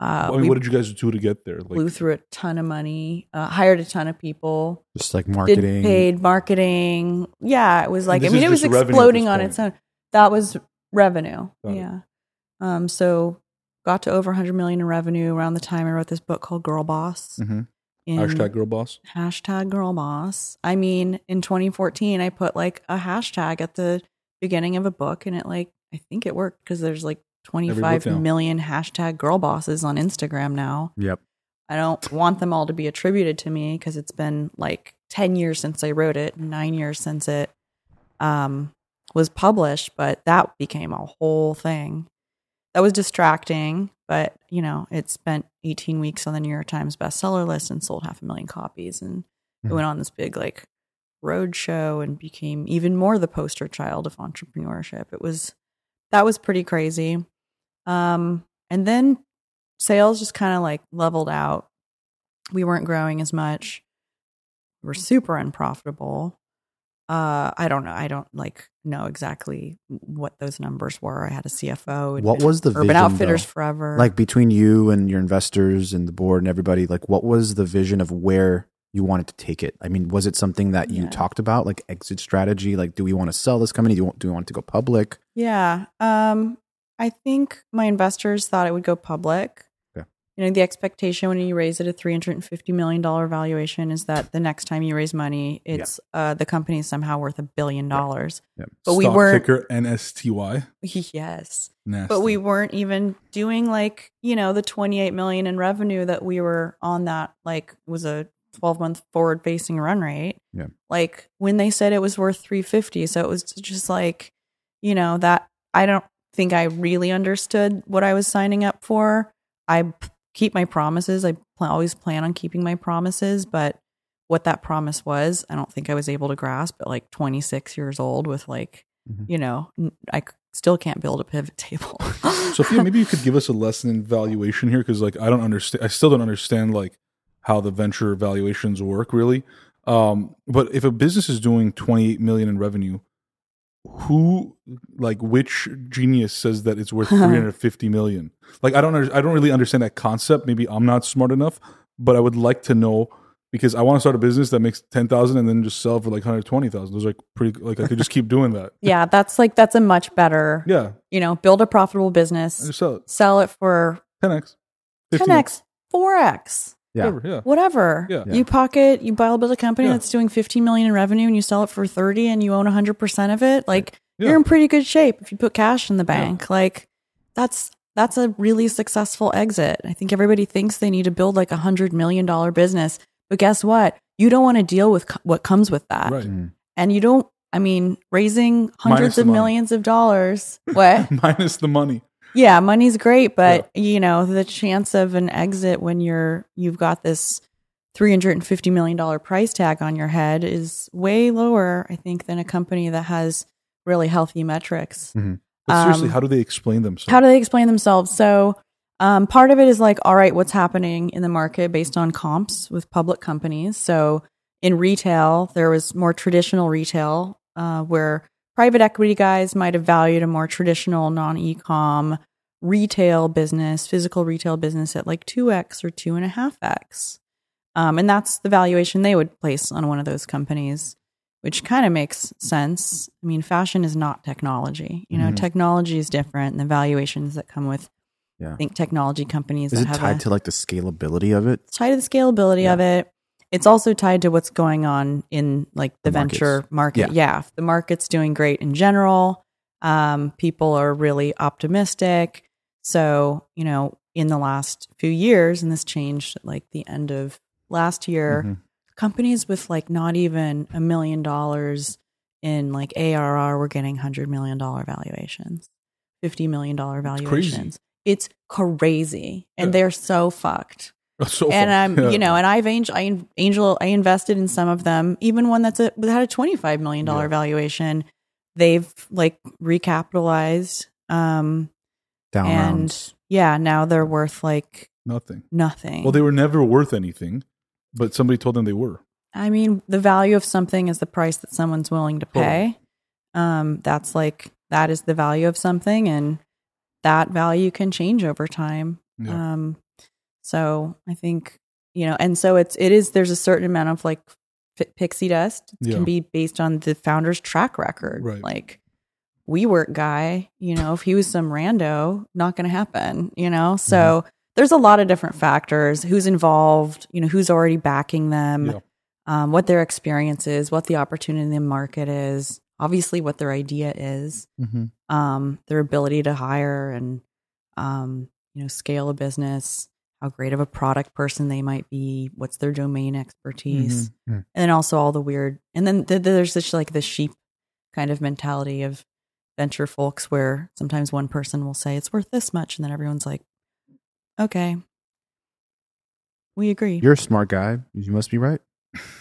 Uh, I mean, what did you guys do to get there? Like, blew through a ton of money, uh, hired a ton of people, Just like marketing. paid marketing. Yeah, it was like I mean, it was just revenue at exploding on its own. That was revenue. Got it. yeah. Um. So got to over 100 million in revenue around the time I wrote this book called Girl Boss. Mhm. Hashtag girl boss. hashtag girl boss. I mean, in 2014, I put like a hashtag at the beginning of a book, and it like I think it worked because there's like 25 million hashtag girl bosses on Instagram now. Yep. I don't want them all to be attributed to me because it's been like 10 years since I wrote it, nine years since it um, was published, but that became a whole thing. That was distracting, but you know, it spent 18 weeks on the New York Times bestseller list and sold half a million copies. And it Mhm. went on this big like road show and became even more the poster child of entrepreneurship. It was that was pretty crazy. Um, and then sales just kind of like leveled out. We weren't growing as much. We were super unprofitable. Uh, I don't know. I don't like know exactly what those numbers were. I had a CFO. and What was the Urban vision, Outfitters though? forever? Like between you and your investors and the board and everybody, like what was the vision of where you wanted to take it? I mean, was it something that you Yeah. talked about, like exit strategy? Like, do we want to sell this company? Do we want, do we want it to go public? Yeah. Um, I think my investors thought it would go public. You know, the expectation when you raise it a three hundred and fifty million dollar valuation is that the next time you raise money, it's uh, the company is somehow worth a billion dollars. But we weren't. ticker NSTY. <laughs> Yes, Nasty. but we weren't even doing like you know the twenty eight million in revenue that we were on. That like was a twelve month forward facing run rate. Yeah. Like when they said it was worth three fifty, so it was just like you know that I don't think I really understood what I was signing up for. I keep my promises. I pl- always plan on keeping my promises, but what that promise was, I don't think I was able to grasp at like 26 years old with like, Mhm. you know, I still can't build a pivot table. <laughs> Sophia, maybe you could give us a lesson in valuation here because, like, I don't understand. I still don't understand like how the venture valuations work really. Um, but if a business is doing 28 million in revenue, who like which genius says that it's worth <laughs> 350 million? Like, I don't. I don't really understand that concept. Maybe I'm not smart enough, but I would like to know because I want to start a business that makes 10,000 and then just sell for like 120,000. Those are like pretty. Like, I could just keep doing that. <laughs> yeah, that's like, that's a much better, Yeah, you know, build a profitable business, sell it. sell it for 10x, 15x, 10x, 4x. Yeah. whatever. Yeah. whatever. Yeah. Yeah. You pocket, you buy a build a company Yeah. that's doing 15 million in revenue and you sell it for 30 and you own 100% of it. Like Yeah. you're in pretty good shape if you put cash in the bank. Like that's that's a really successful exit. I think everybody thinks they need to build like a 100 million dollar business, but guess what? You don't want to deal with co- what comes with that. Right. Mm. And you don't I mean, raising hundreds of money. millions of dollars. What? <laughs> Minus the money. Yeah, money's great, but you know, the chance of an exit when you're you've got this $350 million price tag on your head is way lower, I think, than a company that has really healthy metrics. But seriously, Um, how do they explain themselves? How do they explain themselves? So, um, part of it is like, all right, what's happening in the market based on comps with public companies. So, in retail, there was more traditional retail uh, where private equity guys might have valued a more traditional non e-com retail business, physical retail business at like 2x or 2.5x. Um, and that's the valuation they would place on one of those companies. which kind of makes sense. I mean, fashion is not technology. You know, Mhm. technology is different, and the valuations that come with, Yeah. I think, technology companies Is that it have tied a, to like the scalability of it? it's tied to the scalability Yeah. of it. It's also tied to what's going on in like the, The venture market. Yeah. Yeah. the market's doing great in general. Um, people are really optimistic. So, you know, in the last few years, and this changed at like the end of last year, Mhm. companies with like not even a million dollars in like ARR were getting hundred million dollar valuations, fifty million dollar crazy. valuations. It's crazy, and Yeah. they're so fucked <laughs> So and. I'm, Yeah. you know, and I've angel, I angel, I invested in some of them, even one that's a, that had a twenty five million dollar Yeah. valuation. They've like recapitalized, um, Down and rounds. yeah, now they're worth like nothing. nothing. Well, they were never worth anything, but somebody told them they were. I mean, the value of something is the price that someone's willing to pay. Um, that's like that is the value of something, and that value can change over time. Yeah. Um, so I think you know, and so it's it is there's a certain amount of like pixie dust Yeah. can be based on the founder's track record. Right. Like WeWork guy, you know, if he was some rando, not going to happen. You know, so there's a lot of different factors. Who's involved? You know, who's already backing them? Yeah. Um, what their experience is, what the opportunity in the market is, obviously what their idea is Mm-hmm. um, their ability to hire and um, you know scale a business, how great of a product person they might be, what's their domain expertise, Mhm. Mm. and then also all the weird. And then th- there's this like the sheep kind of mentality of venture folks where sometimes one person will say it's worth this much, and then everyone's like, okay, we agree. You're a smart guy. You must be right.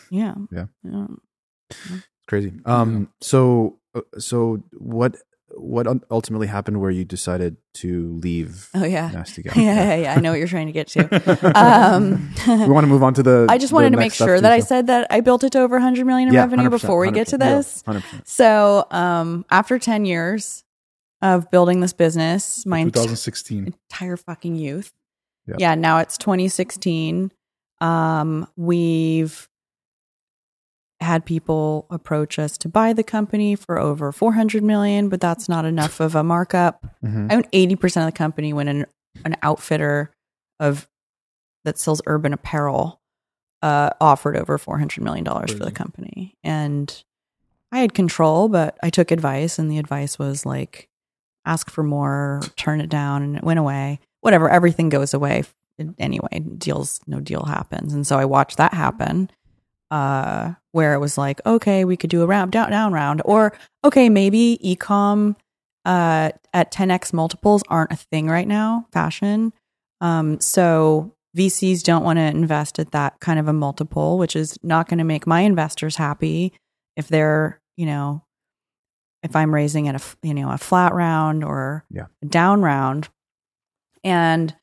yeah, Yeah. yeah. It's crazy. Um. So. uh, So what? What ultimately happened where you decided to leave Oh yeah. Nasty Gal? <laughs> Yeah, yeah, yeah. I know what you're trying to get to. Um, <laughs> we want to move on to the. <laughs> I just wanted to make sure that I said that I built it to over 100 million in Yeah, revenue before we get to 100%, yeah, this. 100%. So, um, after 10 years of building this business, my ent- 2016. entire fucking youth. Yeah. Yeah, now it's 2016. Um, we've had people approach us to buy the company for over 400 million, but that's not enough of a markup. Mhm. I own 80% of the company when an, an outfitter of that sells urban apparel uh, offered over $400 million for the company. And I had control, but I took advice, and the advice was like, ask for more, turn it down, and it went away. Whatever, everything goes away anyway. Deals, no deal happens. And so I watched that happen. Uh, where it was like, okay, we could do a round down down round, or okay, maybe ecom uh, at 10x multiples aren't a thing right now, fashion. Um, so VCs don't want to invest at that kind of a multiple, which is not going to make my investors happy if they're, you know, if I'm raising at a you know, a flat round or Yeah. a down round. And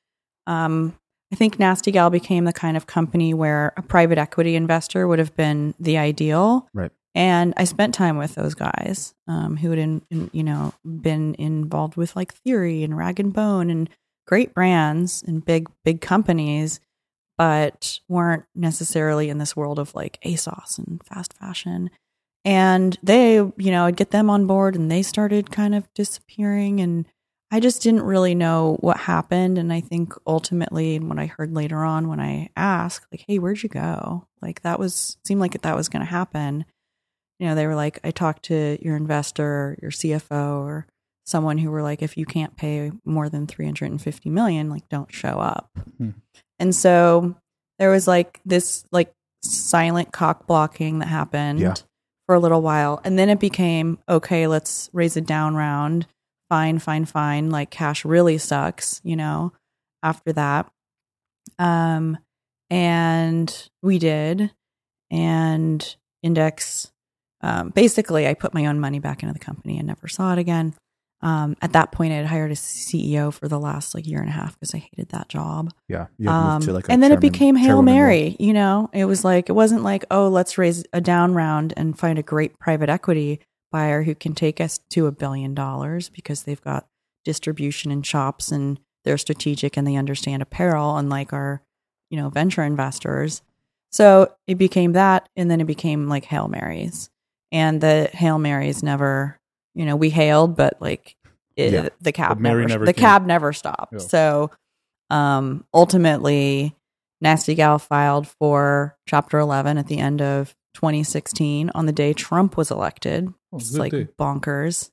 um, I think Nasty Gal became the kind of company where a private equity investor would have been the ideal. Right. And I spent time with those guys um, who had, in, in, you know, been involved with like Theory and Rag and Bone and great brands and big, big companies, but weren't necessarily in this world of like ASOS and fast fashion. And they, you know, I'd get them on board and they started kind of disappearing. And I just didn't really know what happened. And I think ultimately, and what I heard later on when I asked, like, hey, where'd you go? Like, that was, seemed like that was going to happen. You know, they were like, I talked to your investor, your CFO, or someone who were like, if you can't pay more than 350 million, like, don't show up. Hmm. And so there was like this, like, silent cock blocking that happened Yeah. for a little while. And then it became, okay, let's raise a down round. Fine, fine, fine. Like cash really sucks, you know, after that. Um, and we did. And Index, um, basically, I put my own money back into the company and never saw it again. Um, at that point, I had hired a CEO for the last like year and a half because I hated that job. Yeah. Um, like, and then it became Hail. Mary. You know, it was like, it wasn't like, oh, let's raise a down round and find a great private equity who can take us to a billion dollars because they've got distribution and shops and they're strategic and they understand apparel, unlike our, you know, venture investors. So it became that. And then it became like Hail Marys. and the hail marys never you know we hailed but like it, Yeah. the cab The never, never the came. cab never stopped Yeah. so um ultimately nasty gal filed for chapter 11 at the end of 2016 on the day trump was elected Oh, it's good like day. bonkers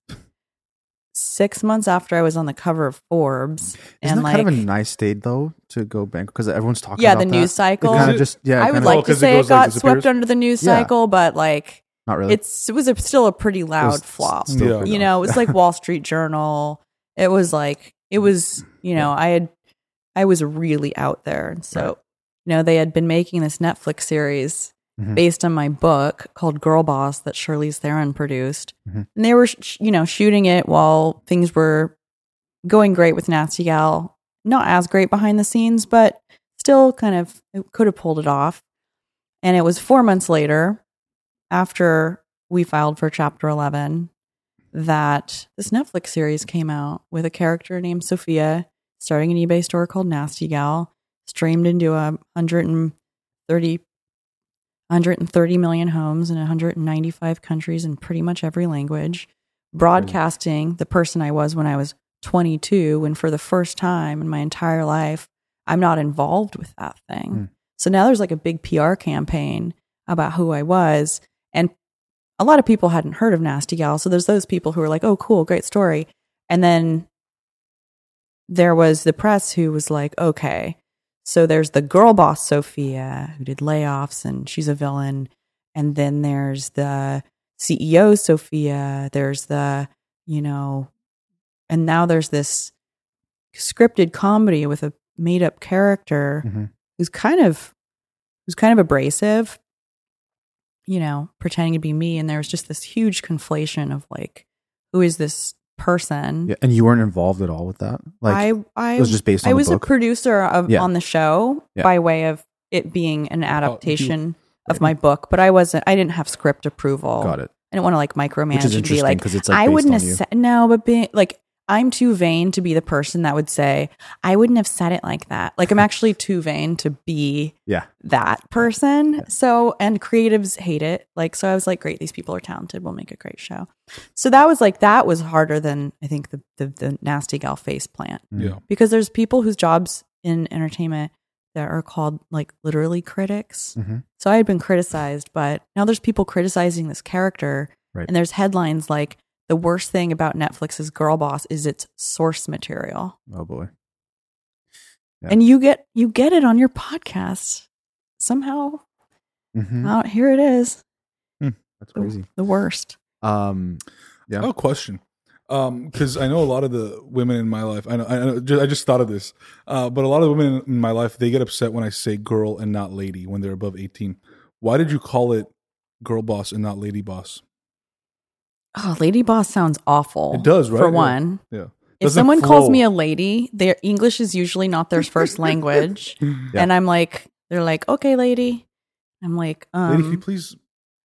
six months after i was on the cover of forbes Isn't and that like kind of a nice state though to go bankrupt because everyone's talking yeah about the that. news cycle It kind of just yeah. I would kinda- like to 'cause it say it, goes, like, got disappears? swept under the news Yeah. cycle, but like not really. it's it was a, still a pretty loud flop. Yeah. You know, it was like <laughs> Wall Street Journal. It was like it was, you know, I had I was really out there. And so, Right. you know, they had been making this Netflix series Mhm. based on my book called Girl Boss that Charlize Theron produced. Mhm. And they were, sh- you know, shooting it while things were going great with Nasty Gal. Not as great behind the scenes, but still kind of could have pulled it off. And it was four months later, after we filed for Chapter 11, that this Netflix series came out with a character named Sophia starting an eBay store called Nasty Gal, streamed into a 130, 130 million homes in 195 countries in pretty much every language, broadcasting the person I was when I was 22, when for the first time in my entire life, I'm not involved with that thing. Hmm. So now there's like a big PR campaign about who I was. And a lot of people hadn't heard of Nasty Gal. So there's those people who are like, oh, cool, great story. And then there was the press who was like, okay, so there's the girl boss, Sophia, who did layoffs and she's a villain. And then there's the CEO, Sophia. There's the, you know, and now there's this scripted comedy with a made up character Mhm. who's kind of who's kind of abrasive you know pretending to be me and there was just this huge conflation of like who is this person Yeah, and you weren't involved at all with that. Like i i it was just based on i the was book. a producer of Yeah. on the show Yeah. by way of it being Oh, an adaptation of my book but i wasn't i didn't have script approval Got it. i didn't want to like micromanage Which is and be interesting like because it's like I based wouldn't on have you. said no, but being like I'm too vain to be the person that would say I wouldn't have said it like that. Like I'm actually <laughs> too vain to be Yeah. that person. So and creatives hate it. Like so I was like, great, these people are talented. We'll make a great show. So that was like that was harder than I think the the, the nasty gal face plant Yeah. because there's people whose jobs in entertainment that are called like literally critics. Mhm. So I had been criticized, but now there's people criticizing this character, Right. and there's headlines like the worst thing about Netflix's Girl Boss is its source material, Oh boy. Yeah. and you get you get it on your podcast somehow. Mhm. Out here it is, That's crazy. the worst. Um, I have a question. Um, because I know a lot of the women in my life. I know. I, know, ju- I just thought of this. Uh, but a lot of women in my life they get upset when I say girl and not lady when they're above eighteen. Why did you call it girl boss and not lady boss? Oh, lady boss sounds awful. It does, right? For Yeah. one, Yeah. if Doesn't someone calls me a lady, their English is usually not their first <laughs> language, and I'm like, they're like, okay, lady. I'm like, um, lady, can you please?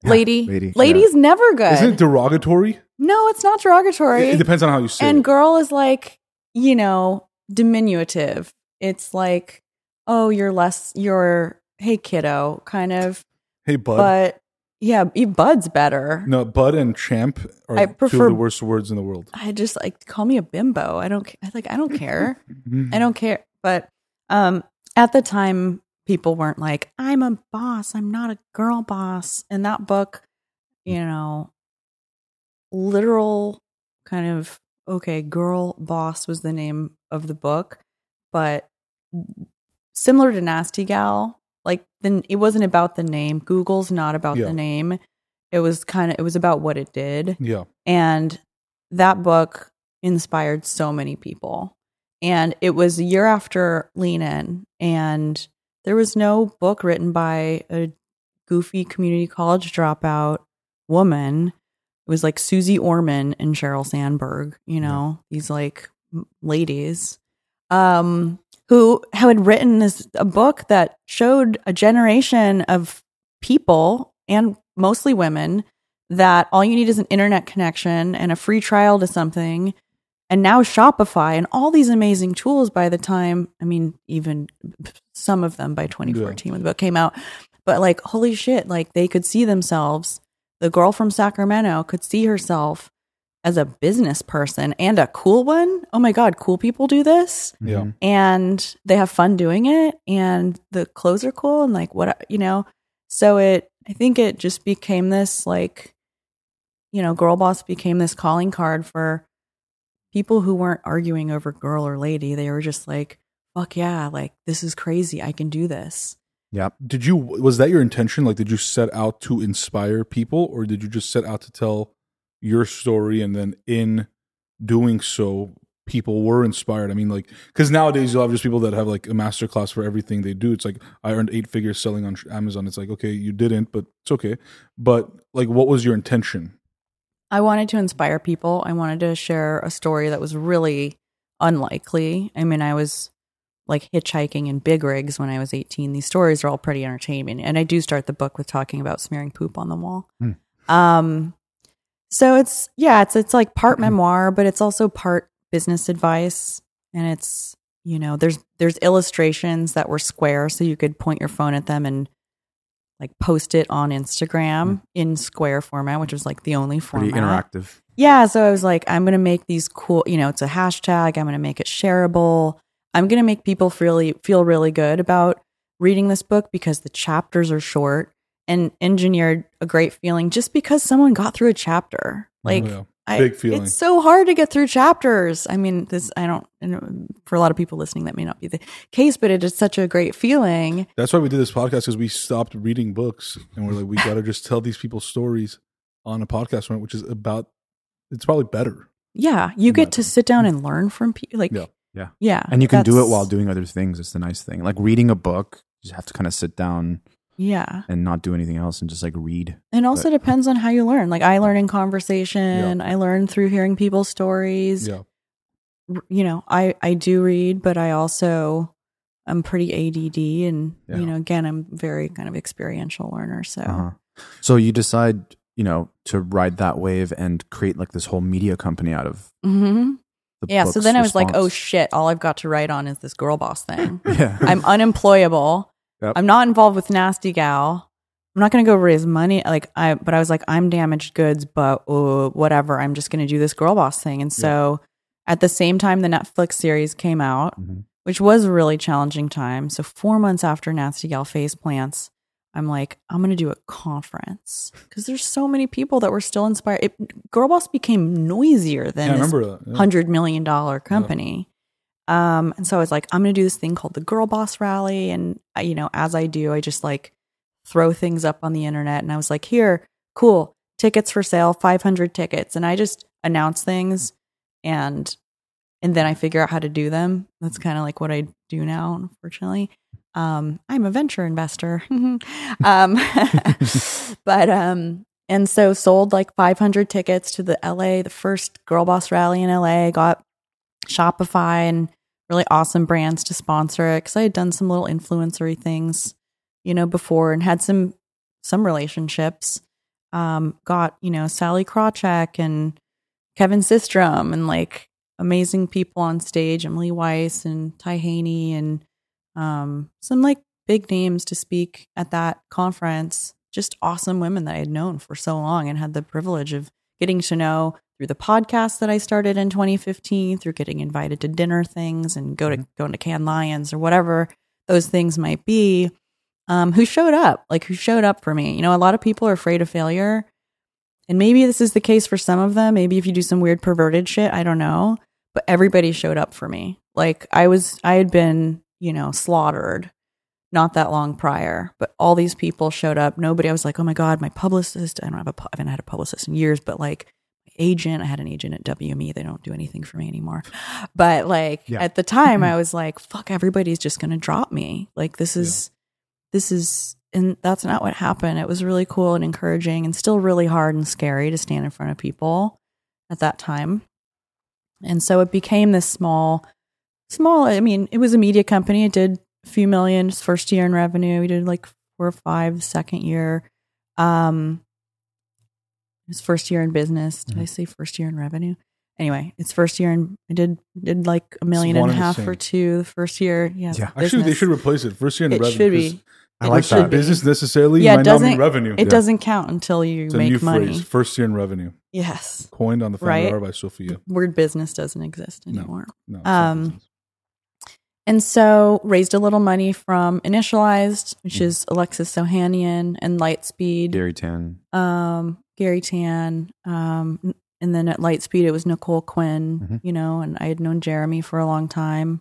Yeah, lady, lady, lady's never good. Isn't it derogatory? no, it's not derogatory. It, it depends on how you say it. and it. girl is like, you know, diminutive. It's like, oh, you're less, you're, hey, kiddo, kind of. hey, bud. But yeah, Bud's better. no, bud and champ are I two prefer- of the worst words in the world. I just like call me a bimbo. I don't I like I don't care. <laughs> I don't care. But um at the time people weren't like I'm a boss. I'm not a girl boss. And that book, you know, literal kind of okay, girl boss was the name of the book, but similar to Nasty Gal, like then it wasn't about the name. Google's not about Yeah. the name. It was kind of it was about what it did. Yeah. And that book inspired so many people. And it was a year after Lean In, and there was no book written by a goofy community college dropout woman. It was like Suze Orman and Sheryl Sandberg, you know, these like ladies um, who had written this a book that showed a generation of people and mostly women that all you need is an internet connection and a free trial to something and now Shopify and all these amazing tools by the time I mean even some of them by 2014 when the book came out. But like holy shit like they could see themselves. The girl from Sacramento could see herself as a business person and a cool one. Oh my God, cool people do this Yeah. And they have fun doing it and the clothes are cool and like what you know so it i think it just became this like you know girl boss became this calling card for people who weren't arguing over girl or lady they were just like fuck yeah like this is crazy i can do this Yeah. Did you was that your intention? Like, did you set out to inspire people, or did you just set out to tell your story, and then in doing so, people were inspired? I mean, like, because nowadays you'll have just people that have like a master class for everything they do. It's like I earned eight figures selling on Amazon. It's like okay, you didn't, but it's okay. But like, what was your intention? I wanted to inspire people. I wanted to share a story that was really unlikely. I mean, I was like hitchhiking in big rigs when I was 18. These stories are all pretty entertaining. And I do start the book with talking about smearing poop on the wall. Hmm. Um so it's yeah, it's it's like part memoir, but it's also part business advice and it's you know, there's there's illustrations that were square so you could point your phone at them and like post it on Instagram hmm. in square format, which was like the only Pretty format. interactive. Yeah, so I was like, I'm gonna make these cool. You know, it's a hashtag. I'm gonna make it shareable. I'm gonna make people really feel really good about reading this book because the chapters are short and engineered a great feeling just because someone got through a chapter. Oh, like, Yeah. I, feeling. It's so hard to get through chapters. I mean, this I don't. You uh, for a lot of people listening, that may not be the case, but it is such a great feeling. That's why we did this podcast because we stopped reading books and we're like, we got to just tell these people stories on a podcast, format, which is about. It's probably better. Yeah, you get to sit down and learn from people. Like, Yeah. Yeah. yeah, And you can do it while doing other things. It's the nice thing. Like reading a book, you just have to kind of sit down Yeah. and not do anything else and just like read. And also But- depends on how you learn. Like I learn in conversation. I learn through hearing people's stories. Yeah. You know, I I do read, but I also I'm pretty ADD, and Yeah. you know, again, I'm very kind of experiential learner. So Uh-huh. So you decide, you know, to ride that wave and create like this whole media company out of mm-hmm the yeah. So then I was like, oh shit! All I've got to write on is this girl boss thing. <laughs> yeah. I'm unemployable. Yep. I'm not involved with Nasty Gal. I'm not going to go raise money. Like I, but I was like, I'm damaged goods, but uh, whatever. I'm just going to do this girl boss thing. And so, at the same time, the Netflix series came out, Mhm. which was a really challenging time. So four months after Nasty Gal face plants, I'm like, I'm going to do a conference because there's so many people that were still inspired. It, girl boss became noisier than Yeah, this. Yeah. hundred million dollar company. Um, and so I was like, I'm going to do this thing called the Girl Boss Rally, and I, you know, as I do, I just like throw things up on the internet, and I was like, here, cool, tickets for sale, 500 tickets, and I just announce things, and and then I figure out how to do them. That's kind of like what I do now, unfortunately. Um, I'm a venture investor. <laughs> um, <laughs> but um, and so sold like 500 tickets to the LA, the first Girl Boss Rally in LA. Got Shopify and really awesome brands to sponsor it because I had done some little influencery things, you know, before and had some some relationships. Um, got you know Sallie Krawcheck and Kevin Systrom and like amazing people on stage, Emily Weiss and Ty Haney and um, some like big names to speak at that conference. Just awesome women that I had known for so long and had the privilege of getting to know through the podcast that I started in 2015, through getting invited to dinner things and go to going to Cannes Lions or whatever those things might be. Um, who showed up? Like who showed up for me? You know, a lot of people are afraid of failure. And maybe this is the case for some of them. Maybe if you do some weird perverted shit, I don't know. But everybody showed up for me. Like I was, I had been, you know, slaughtered not that long prior, but all these people showed up. Nobody, I was like, oh my God, my publicist, I don't have a, I haven't had a publicist in years, but like agent, I had an agent at WME. They don't do anything for me anymore. But like Yeah. at the time, I was like, fuck, everybody's just going to drop me. Like this is, this is, and that's not what happened. It was really cool and encouraging and still really hard and scary to stand in front of people at that time. And so it became this small, small, I mean, it was a media company. It did a few million first year in revenue. We did like four or five second year. Um, his first year in business. Did I say first year in revenue? Anyway, it's first year and I did did like a million and a half a and the half same. for two the first year. Yeah. Yeah. Actually, they should replace it. First year in It revenue. should 'cause be. I It like that. be. business necessarily Yeah, it might not mean doesn't- revenue. It doesn't count until you It's a make new money. phrase. First year in revenue. Yes. Coined on the founder Right. by Sophia. Word business doesn't exist anymore. No, it's Um, business. And so raised a little money from Initialized, which Mhm. is Alexis Ohanian and Lightspeed, Garry Tan. um, Garry Tan, um, and then at Lightspeed it was Nicole Quinn, Mhm. you know, and I had known Jeremy for a long time.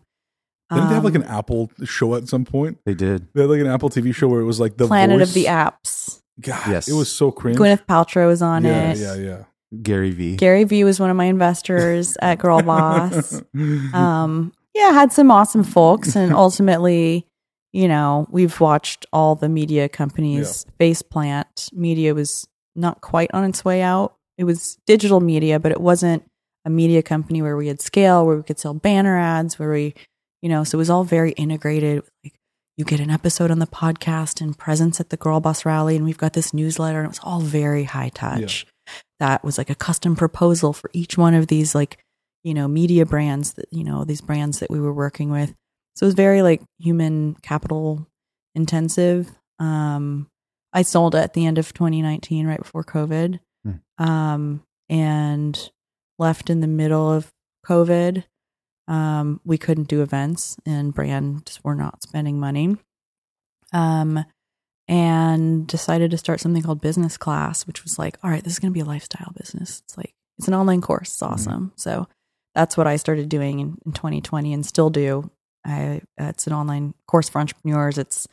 Didn't they have like Um, an Apple show at some point? They did. They had like an Apple TV show where it was like the Planet voice. of the Apps? God, Yes. it was so cringe. Gwyneth Paltrow was on yeah, it. yeah, yeah. Yeah. Gary V. Gary V was one of my investors at Girl <laughs> Boss. <laughs> um yeah had some awesome folks and <laughs> ultimately you know we've watched all the media companies face plant. Media was not quite on its way out. It was digital media but it wasn't a media company where we had scale where we could sell banner ads where we you know so it was all very integrated. Like you get an episode on the podcast and presence at the Girlboss rally and we've got this newsletter and it was all very high touch. That was like a custom proposal for each one of these like you know media brands that you know these brands that we were working with. So it was very like human capital intensive. Um i sold it at the end of 2019 right before covid Hmm. um and left in the middle of covid. Um we couldn't do events and brands were not spending money. Um and decided to start something called business class which was like all right this is going to be a lifestyle business. It's like it's an online course. It's awesome. So that's what i started doing in, in 2020 and still do I, it's an online course for entrepreneurs it's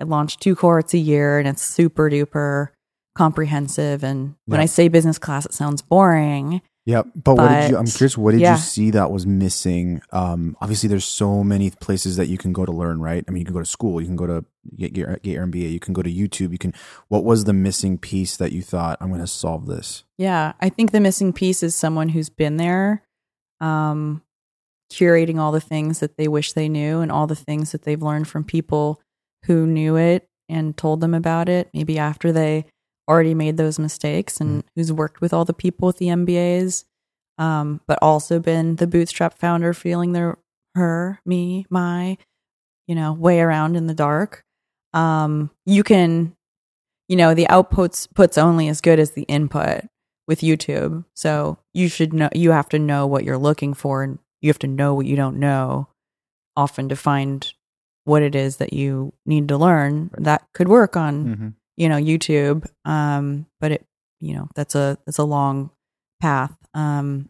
i launched two courses a year and it's super duper comprehensive and when i say business class it sounds boring Yeah, But, what did you? I'm curious. What did yeah. you see that was missing? Um, obviously, there's so many places that you can go to learn. Right. I mean, you can go to school. You can go to get your get your MBA. You can go to YouTube. You can. What was the missing piece that you thought I'm going to solve this? Yeah, I think the missing piece is someone who's been there, um, curating all the things that they wish they knew and all the things that they've learned from people who knew it and told them about it, maybe after they already made those mistakes, and who's worked with all the people with the MBAs, um, but also been the bootstrap founder, feeling their her, me, my, you know, way around in the dark. Um, you can, you know, the outputs puts only as good as the input with YouTube. So you should know you have to know what you're looking for and you have to know what you don't know often to find what it is that you need to learn that could work on, Mm-hmm. you know, YouTube. Um, but it you know, that's a that's a long path. Um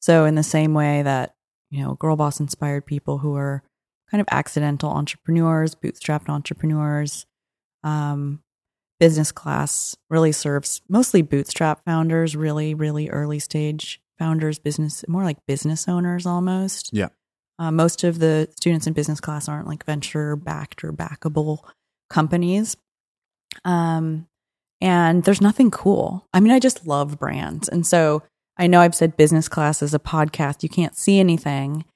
so in the same way that, you know, Girlboss inspired people who are kind of accidental entrepreneurs, bootstrapped entrepreneurs, um, business class really serves mostly bootstrap founders, really, really early stage founders, business, more like business owners almost. Yeah. Uh, most of the students in business class aren't like venture backed or backable companies. Um, and there's nothing cool. I mean, I just love brands. And so I know I've said business class is a podcast. You can't see anything,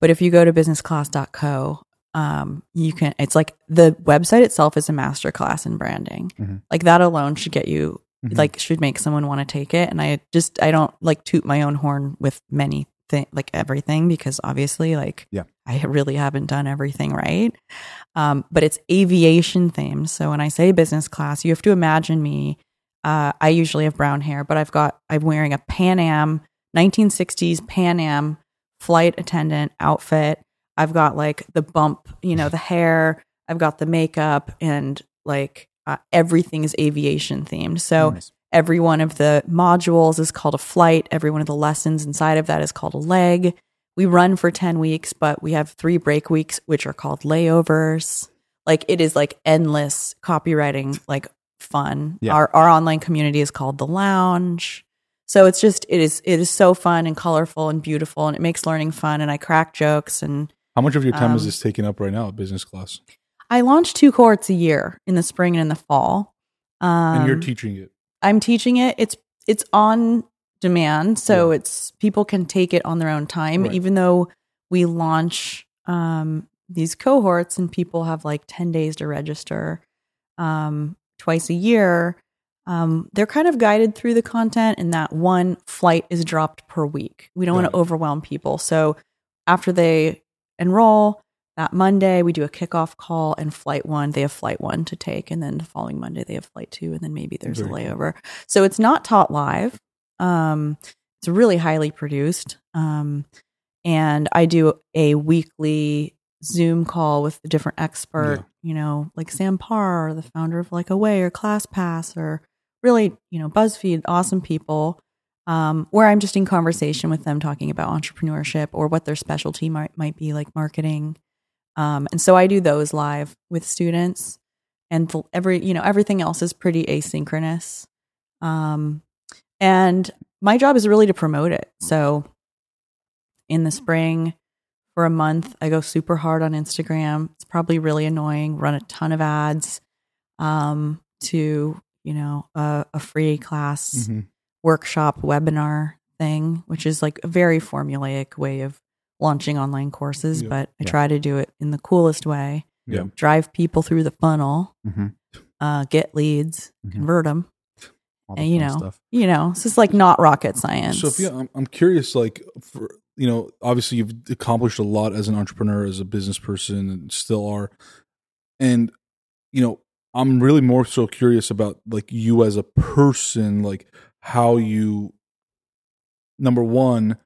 but if you go to businessclass.co, um, you can, it's like the website itself is a master class in branding. Mhm. Like that alone should get you, Mhm. like, should make someone want to take it. And I just, I don't like toot my own horn with many things, like everything, because obviously, like, Yeah. I really haven't done everything right. Um, but it's aviation themed. So when I say business class, you have to imagine me. Uh, I usually have brown hair, but I've got, I'm wearing a Pan Am, 1960s Pan Am flight attendant outfit. I've got like the bump, you know, the <laughs> hair. I've got the makeup and like uh, everything is aviation themed. So Nice. every one of the modules is called a flight. Every one of the lessons inside of that is called a leg. We run for 10 weeks, but we have three break weeks, which are called layovers. Like it is like endless copywriting, like fun. Yeah. Our, our online community is called the lounge. So it's just, it is, it is so fun and colorful and beautiful and it makes learning fun. And I crack jokes and How much of your time is Um, this taking up right now at business class? I launch two cohorts a year in the spring and in the fall. Um, and you're teaching it. I'm teaching it. It's it's on demand, so it's people can take it on their own time. Right. Even though we launch um, these cohorts and people have like ten days to register um, twice a year, um, they're kind of guided through the content, and that one flight is dropped per week. We don't want to overwhelm people, so after they enroll, that Monday we do a kickoff call and flight one. They have flight one to take, and then the following Monday they have flight two, and then maybe there's Very a cool. layover. So it's not taught live. Um, it's really highly produced. Um, and I do a weekly Zoom call with a different expert, Yeah. you know, like Sam Parr, the founder of like Away or ClassPass, or really, you know, BuzzFeed, awesome people, um, where I'm just in conversation with them talking about entrepreneurship or what their specialty might, might be, like marketing. Um, and so I do those live with students, and the, every, you know, everything else is pretty asynchronous. Um, and my job is really to promote it. So in the spring, for a month, I go super hard on Instagram. It's probably really annoying. Run a ton of ads um, to you know a, a free class Mhm. Workshop webinar thing, which is like a very formulaic way of launching online courses. Yeah. But I Yeah. try to do it in the coolest way. Yeah. Drive people through the funnel, Mhm. uh, get leads, Mhm. convert them. All the And you know, stuff. you know, it's just like not rocket science. Sophia, I'm, I'm curious, like, for, you know, obviously you've accomplished a lot as an entrepreneur, as a business person, and still are. And, you know, I'm really more so curious about, like, you as a person, like, how you, number one,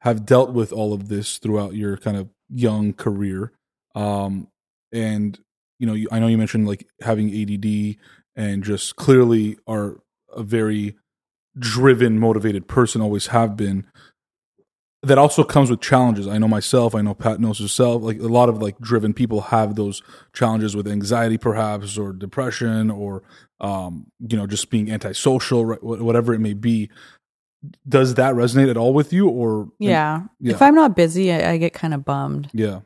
have dealt with all of this throughout your kind of young career. Um, and, you know, you, I know you mentioned, like, having ADD and just clearly are a very driven, motivated person, always have been. That also comes with challenges. I know myself. I know Pat knows herself. Like a lot of like driven people have those challenges with anxiety, perhaps, or depression, or um, you know, just being antisocial, whatever it may be. Does that resonate at all with you, or yeah. yeah. If I'm not busy, I, I get kind of bummed. yeah,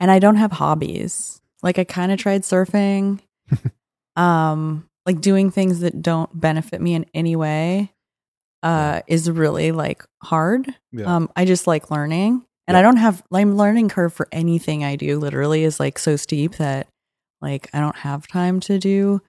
and I don't have hobbies. Like I kind of tried surfing, <laughs> um, like doing things that don't benefit me in any way, uh, is really like hard. yeah, Um, I just like learning, and Yeah. I don't have. My learning curve for anything I do literally is like so steep that like I don't have time to do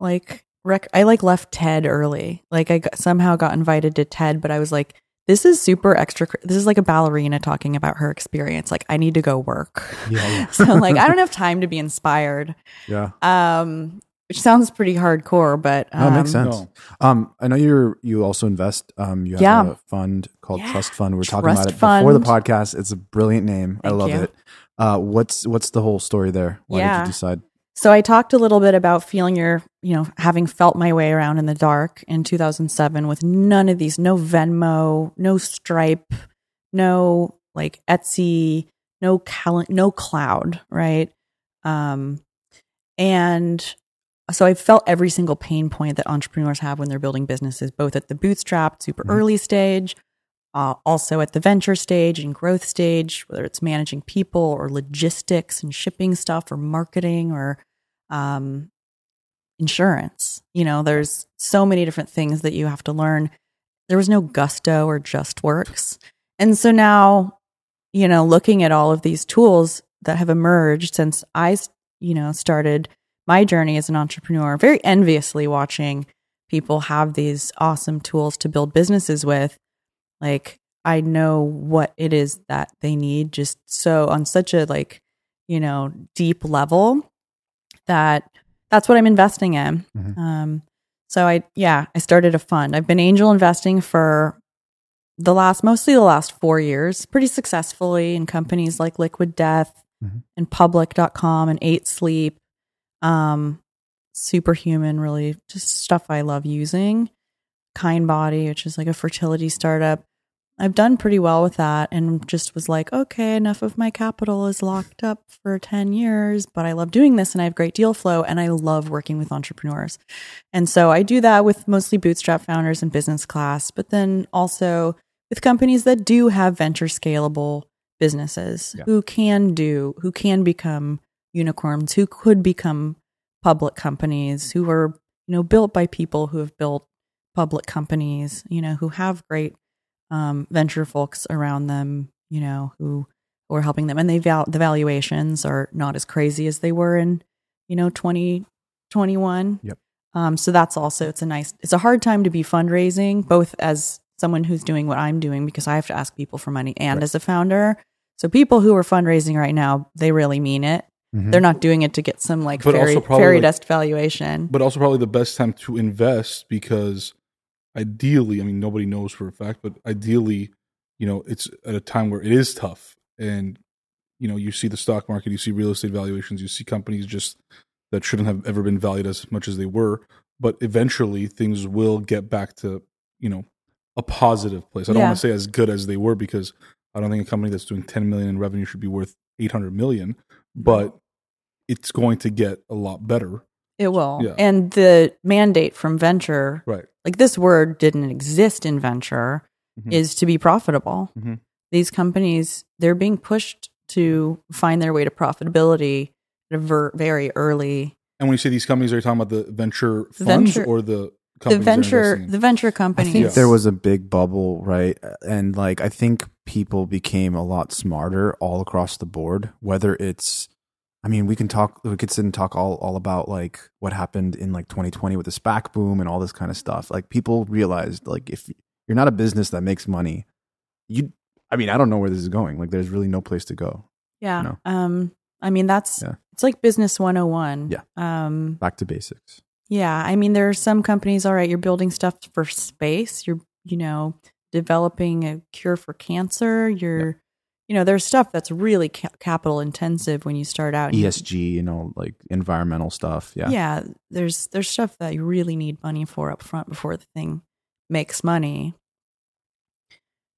like rec. I like left TED early. Like I got, somehow got invited to TED, but I was like. This is super extra. This is like a ballerina talking about her experience. Like, I need to go work. Yeah, yeah. <laughs> so like I don't <laughs> have time to be inspired. yeah. Um which sounds pretty hardcore, but um, No, it makes sense. No. Um, I know you're you also invest. Um, you have Yeah. a fund called Yeah. Trust Fund. We We're talking about it before the podcast. It's a brilliant name. I love you. it. Uh, what's what's the whole story there? Why did you decide? So I talked a little bit about feeling your, you know, having felt my way around in the dark in 2007 with none of these, no Venmo, no Stripe, no like Etsy, no cal- no cloud, right? Um, and so I felt every single pain point that entrepreneurs have when they're building businesses, both at the bootstrap, super Mhm. early stage, uh, also at the venture stage and growth stage, whether it's managing people or logistics and shipping stuff or marketing or um, insurance. You know, there's so many different things that you have to learn. There was no Gusto or Justworks. And so now, you know, looking at all of these tools that have emerged since I, you know, started my journey as an entrepreneur, very enviously watching people have these awesome tools to build businesses with. Like, I know what it is that they need just so on such a like, you know, deep level that that's what I'm investing in. Mhm. Um, so I, yeah, I started a fund. I've been angel investing for the last, mostly the last four years, pretty successfully in companies like Liquid Death Mhm. and Public.com and Eight Sleep. Um, Superhuman, really just stuff I love using. Kindbody, which is like a fertility startup. I've done pretty well with that and just was like, okay, enough of my capital is locked up for 10 years, but I love doing this and I have great deal flow and I love working with entrepreneurs. And so I do that with mostly bootstrap founders and business class, but then also with companies that do have venture scalable businesses Yeah. who can do, who can become unicorns, who could become public companies, who are, you know, built by people who have built public companies, you know, who have great um, venture folks around them, you know, who who are helping them, and they val- the valuations are not as crazy as they were in, you know, twenty twenty one. Yep. Um, so that's also it's a nice it's a hard time to be fundraising, both as someone who's doing what I'm doing because I have to ask people for money, and Right. as a founder. So people who are fundraising right now, they really mean it. Mhm. They're not doing it to get some like But fairy, fairy like- dust valuation. but also probably the best time to invest because ideally, I mean, nobody knows for a fact, but ideally, you know, it's at a time where it is tough, and you know, you see the stock market, you see real estate valuations, you see companies just that shouldn't have ever been valued as much as they were, but eventually things will get back to you know a positive place. I don't Yeah. want to say as good as they were because I don't think a company that's doing 10 million in revenue should be worth 800 million, but it's going to get a lot better. It will. Yeah. And the mandate from venture, Right. like this word didn't exist in venture, Mhm. is to be profitable. Mhm. These companies, they're being pushed to find their way to profitability at a ver- very early. And when you say these companies, are you talking about the venture funds Venture- or the The companies they're venture, the venture I think Yeah. there was a big bubble, right? And like I think people became a lot smarter all across the board. Whether it's, I mean, we can talk, we could sit and talk all all about like what happened in like 2020 with the SPAC boom and all this kind of stuff. Like people realized, like if you're not a business that makes money, you, I mean, I don't know where this is going. Like there's really no place to go. yeah. No. Um, I mean, that's, Yeah. it's like business 101. Yeah. Um, Back to basics. Yeah, I mean, there are some companies. All right, you're building stuff for space. You're, you know, developing a cure for cancer. You're, you know, there's stuff that's really ca- capital intensive when you start out. ESG, you know, like environmental stuff. Yeah. yeah. There's there's stuff that you really need money for up front before the thing makes money.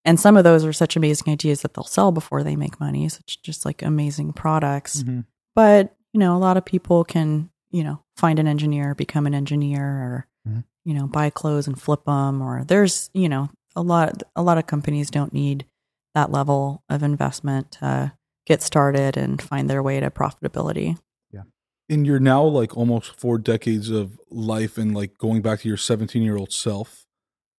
And some of those are such amazing ideas that they'll sell before they make money. Such just like amazing products Mhm. but you know a lot of people can you know find an engineer become an engineer or Mhm. you know buy clothes and flip them or there's you know a lot a lot of companies don't need that level of investment to get started and find their way to profitability. Yeah. in your now like almost four decades of life and like going back to your 17 year old self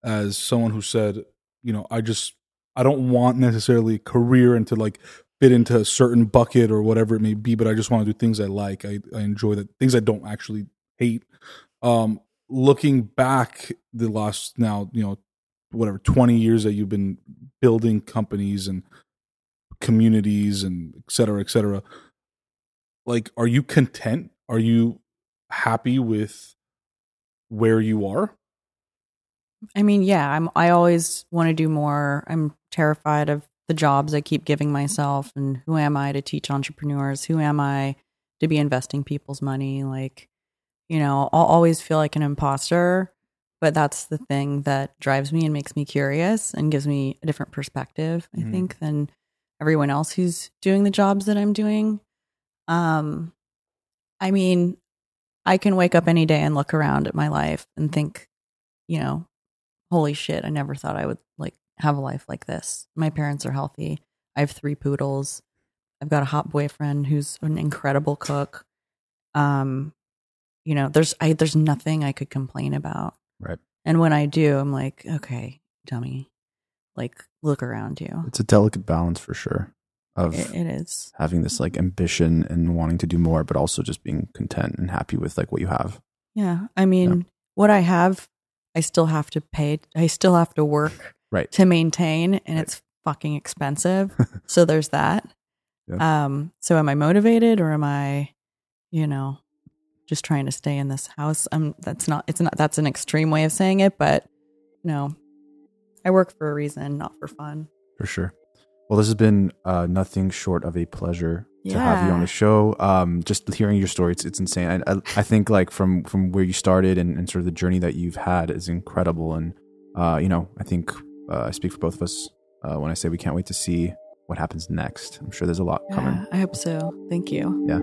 as someone who said you know i just i don't want necessarily a career and to like fit into a certain bucket or whatever it may be but i just want to do things i like. I, I enjoy that things i don't actually hate. Um looking back the last now you know whatever 20 years that you've been building companies and communities and et cetera et cetera like are you content? Are you happy with where you are? I mean yeah i'm i always want to do more. I'm terrified of the jobs i keep giving myself and who am i to teach entrepreneurs? Who am i to be investing people's money? Like you know i'll always feel like an imposter but that's the thing that drives me and makes me curious and gives me a different perspective i Mhm. think than everyone else who's doing the jobs that i'm doing. Um i mean i can wake up any day and look around at my life and think you know holy shit i never thought i would like have a life like this. My parents are healthy. I have three poodles. I've got a hot boyfriend who's an incredible cook. Um you know there's i there's nothing i could complain about Right. and when i do i'm like okay dummy like look around you It's a delicate balance for sure of it, it is having this like ambition and wanting to do more, but also just being content and happy with like what you have. yeah i mean what i have i still have to pay i still have to work Right. to maintain and Right. it's fucking expensive <laughs> so there's that Yeah. um so am i motivated or am i you know just trying to stay in this house i'm that's not it's not that's an extreme way of saying it but no i work for a reason not for fun For sure. Well, this has been uh, nothing short of a pleasure to have you on the show. Um, just hearing your story, it's, it's insane. I, I, I think like from from where you started and, and sort of the journey that you've had is incredible. And uh, you know, I think uh, I speak for both of us uh, when I say we can't wait to see what happens next. I'm sure there's a lot coming. i hope so thank you Yeah.